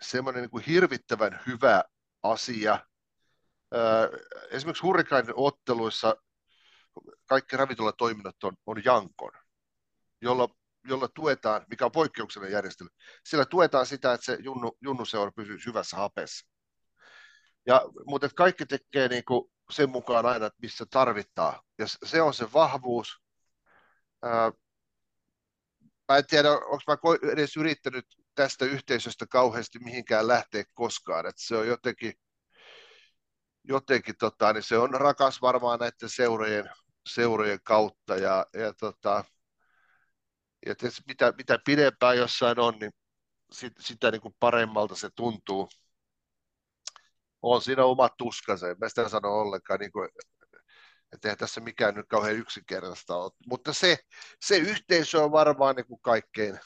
semmoinen niin kuin hirvittävän hyvä asia. Esimerkiksi Hurrikainen otteluissa kaikki ravintolatoiminnot on, on Jankon, jolla, jolla tuetaan, mikä on poikkeuksellinen järjestely, sillä tuetaan sitä, että se junnu, junnuseura pysyy hyvässä hapessa. Ja, mutta kaikki tekee niin kuin sen mukaan aina, että missä tarvittaa. Ja se on se vahvuus. Ää, mä en tiedä, onko mä edes yrittänyt tästä yhteisöstä kauheasti mihinkään lähteä koskaan. Että se on jotenkin, jotenkin tota, niin se on rakas varmaan näiden seurojen, seurojen kautta ja, ja, tota, ja mitä, mitä pidempään jossain on, niin sit, sitä niin kuin paremmalta se tuntuu. On siinä omat tuskansa, en mä sitä sano ollenkaan, niin kuin, että eihän tässä mikään nyt kauhean yksinkertaista ole. Mutta se, se yhteisö on varmaan niin kuin kaikkein,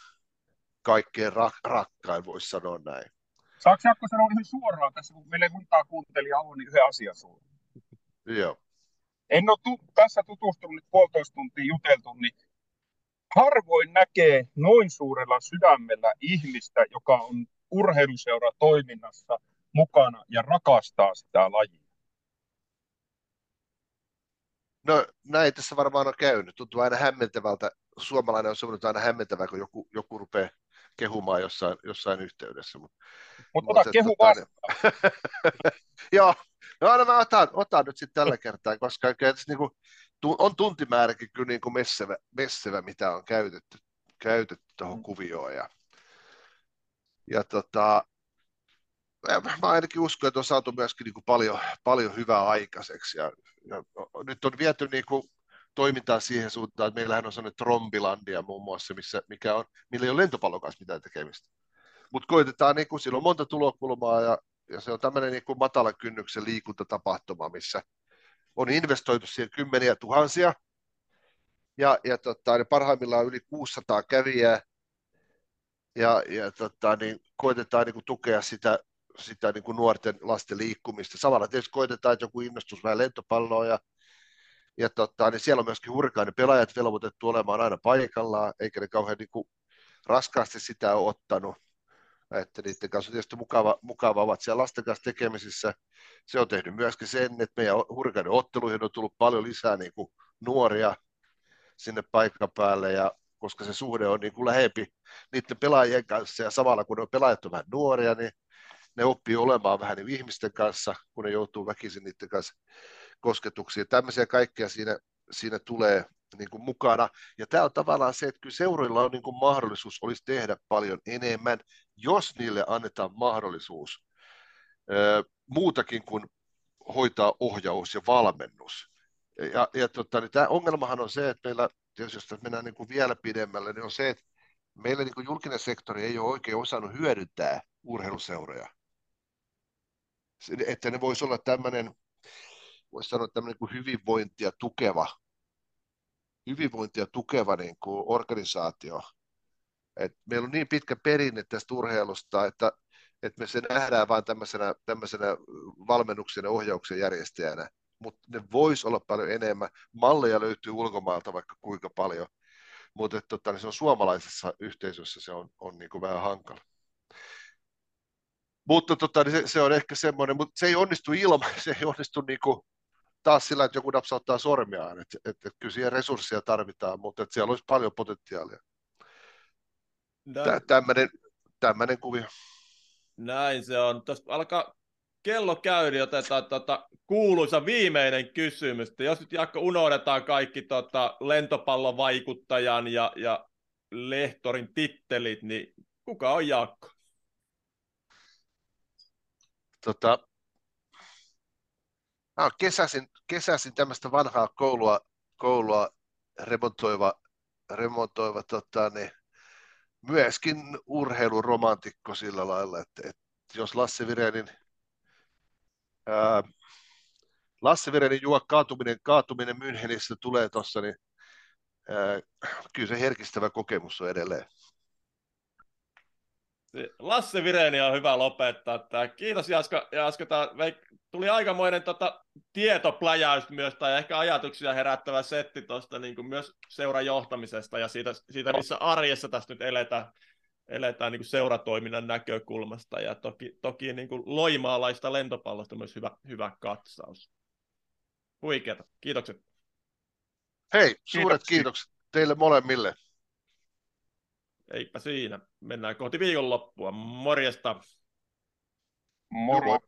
kaikkein rak, rakkain, voisi sanoa näin. Saanko Jakko sanoa ihan suoraan tässä, kun meillä ei montaa kuuntelijaa ole, niin yhden asian sulle. Joo. En ole tu- tässä tutustunut nyt puolitoista tuntia juteltu, niin harvoin näkee noin suurella sydämellä ihmistä, joka on urheiluseura toiminnassa mukana ja rakastaa sitä lajia. No näin tässä varmaan on käynyt. Tuntuu aina hämmentävältä. Suomalainen on semmoinen aina hämmentävää, kun joku, joku rupeaa kehumaan jossain, jossain yhteydessä. Mutta Mut ota kehu tota, vastaan. Joo, no aina mä otan, otan nyt sitten tällä kertaa, koska niin kuin, on tuntimääräkin kyllä niin kuin messevä, messevä, mitä on käytetty, käytetty tuohon mm. kuvioon. Ja, ja tota, mä ainakin uskon, että on saatu myöskin niin kuin paljon, paljon hyvää aikaiseksi. Ja, ja nyt on viety niin kuin toimintaa siihen suuntaan, että meillähän on sellainen Trombilandia muun muassa, missä, mikä on, millä ei ole lentopallon kanssa mitään tekemistä. Mutta koitetaan, niin kuin, sillä on monta tulokulmaa ja, ja se on tämmöinen niin kuin matalan kynnyksen liikuntatapahtuma, missä on investoitu siihen kymmeniä tuhansia ja, ja tota, niin parhaimmillaan yli 600 kävijää ja, ja tota, niin koitetaan niin kuin, tukea sitä, sitä niin kuin nuorten lasten liikkumista. Samalla tietysti koitetaan, että joku innostus vähän lentopalloa ja ja tota, niin siellä on myöskin hurrikainen pelaajat velvoitettu olemaan aina paikallaan, eikä ne kauhean niin kuin, raskaasti sitä ole ottanut. Että niiden kanssa on tietysti mukava, mukava ovat siellä lasten kanssa tekemisissä. Se on tehnyt myöskin sen, että meidän hurrikainen otteluihin on tullut paljon lisää niin kuin, nuoria sinne paikan päälle, ja koska se suhde on niin kuin lähempi niiden pelaajien kanssa, ja samalla kun ne pelaajat on vähän nuoria, niin ne oppii olemaan vähän niin ihmisten kanssa, kun ne joutuu väkisin niiden kanssa kosketuksia. Tämmöisiä kaikkea siinä, siinä tulee niin kuin mukana. Ja tämä on tavallaan se, että kyllä seuroilla on niin kuin mahdollisuus olisi tehdä paljon enemmän, jos niille annetaan mahdollisuus ö, muutakin kuin hoitaa ohjaus ja valmennus. Ja, ja tota, niin tämä ongelmahan on se, että meillä, jos mennään niin kuin vielä pidemmälle, niin on se, että meillä niin kuin julkinen sektori ei ole oikein osannut hyödyntää urheiluseuroja. Että ne voisi olla tämmöinen voisi sanoa tämmöinen kuin hyvinvointia tukeva, hyvinvointia tukeva niin kuin organisaatio. Et meillä on niin pitkä perinne tästä urheilusta, että, että me se nähdään vain tämmöisenä, tämmöisenä valmennuksen ja ohjauksen järjestäjänä, mutta ne voisi olla paljon enemmän. Malleja löytyy ulkomaalta vaikka kuinka paljon, mutta tota, niin se on suomalaisessa yhteisössä se on, on niin kuin vähän hankala. Mutta tota, niin se, se, on ehkä semmoinen, mutta se ei onnistu ilman, se ei onnistu niin kuin taas sillä, että joku napsauttaa sormiaan, että, että, että kyllä siihen resursseja tarvitaan, mutta että siellä olisi paljon potentiaalia. Tämmöinen, tämmöinen kuvio. Näin se on. Tuosta alkaa kello käy, niin otetaan tota, kuuluisa viimeinen kysymys. Jos nyt Jakko unohdetaan kaikki tota, lentopallovaikuttajan ja, ja lehtorin tittelit, niin kuka on Jaakko? Tota, mä kesäsin, kesäsin tämmöistä vanhaa koulua, koulua remontoiva, remontoiva tota, niin, myöskin urheiluromantikko sillä lailla, että, että jos Lasse Virenin ää, Lasse Virenin juo kaatuminen, kaatuminen Münchenissä tulee tuossa, niin ää, kyllä se herkistävä kokemus on edelleen. Lasse Vireni on hyvä lopettaa tämä. Kiitos Jaska. Jaska tämä tuli aikamoinen tota, tietopläjäys myös, tai ehkä ajatuksia herättävä setti tuosta niin myös seuran johtamisesta ja siitä, siitä, missä arjessa tässä nyt eletään, eletään niin kuin seuratoiminnan näkökulmasta. Ja toki, toki niin kuin loimaalaista lentopallosta myös hyvä, hyvä katsaus. Huikeeta. Kiitokset. Hei, suuret kiitokset, kiitokset teille molemmille. Eipä siinä. Mennään kohti viikonloppua. Morjesta. Moro.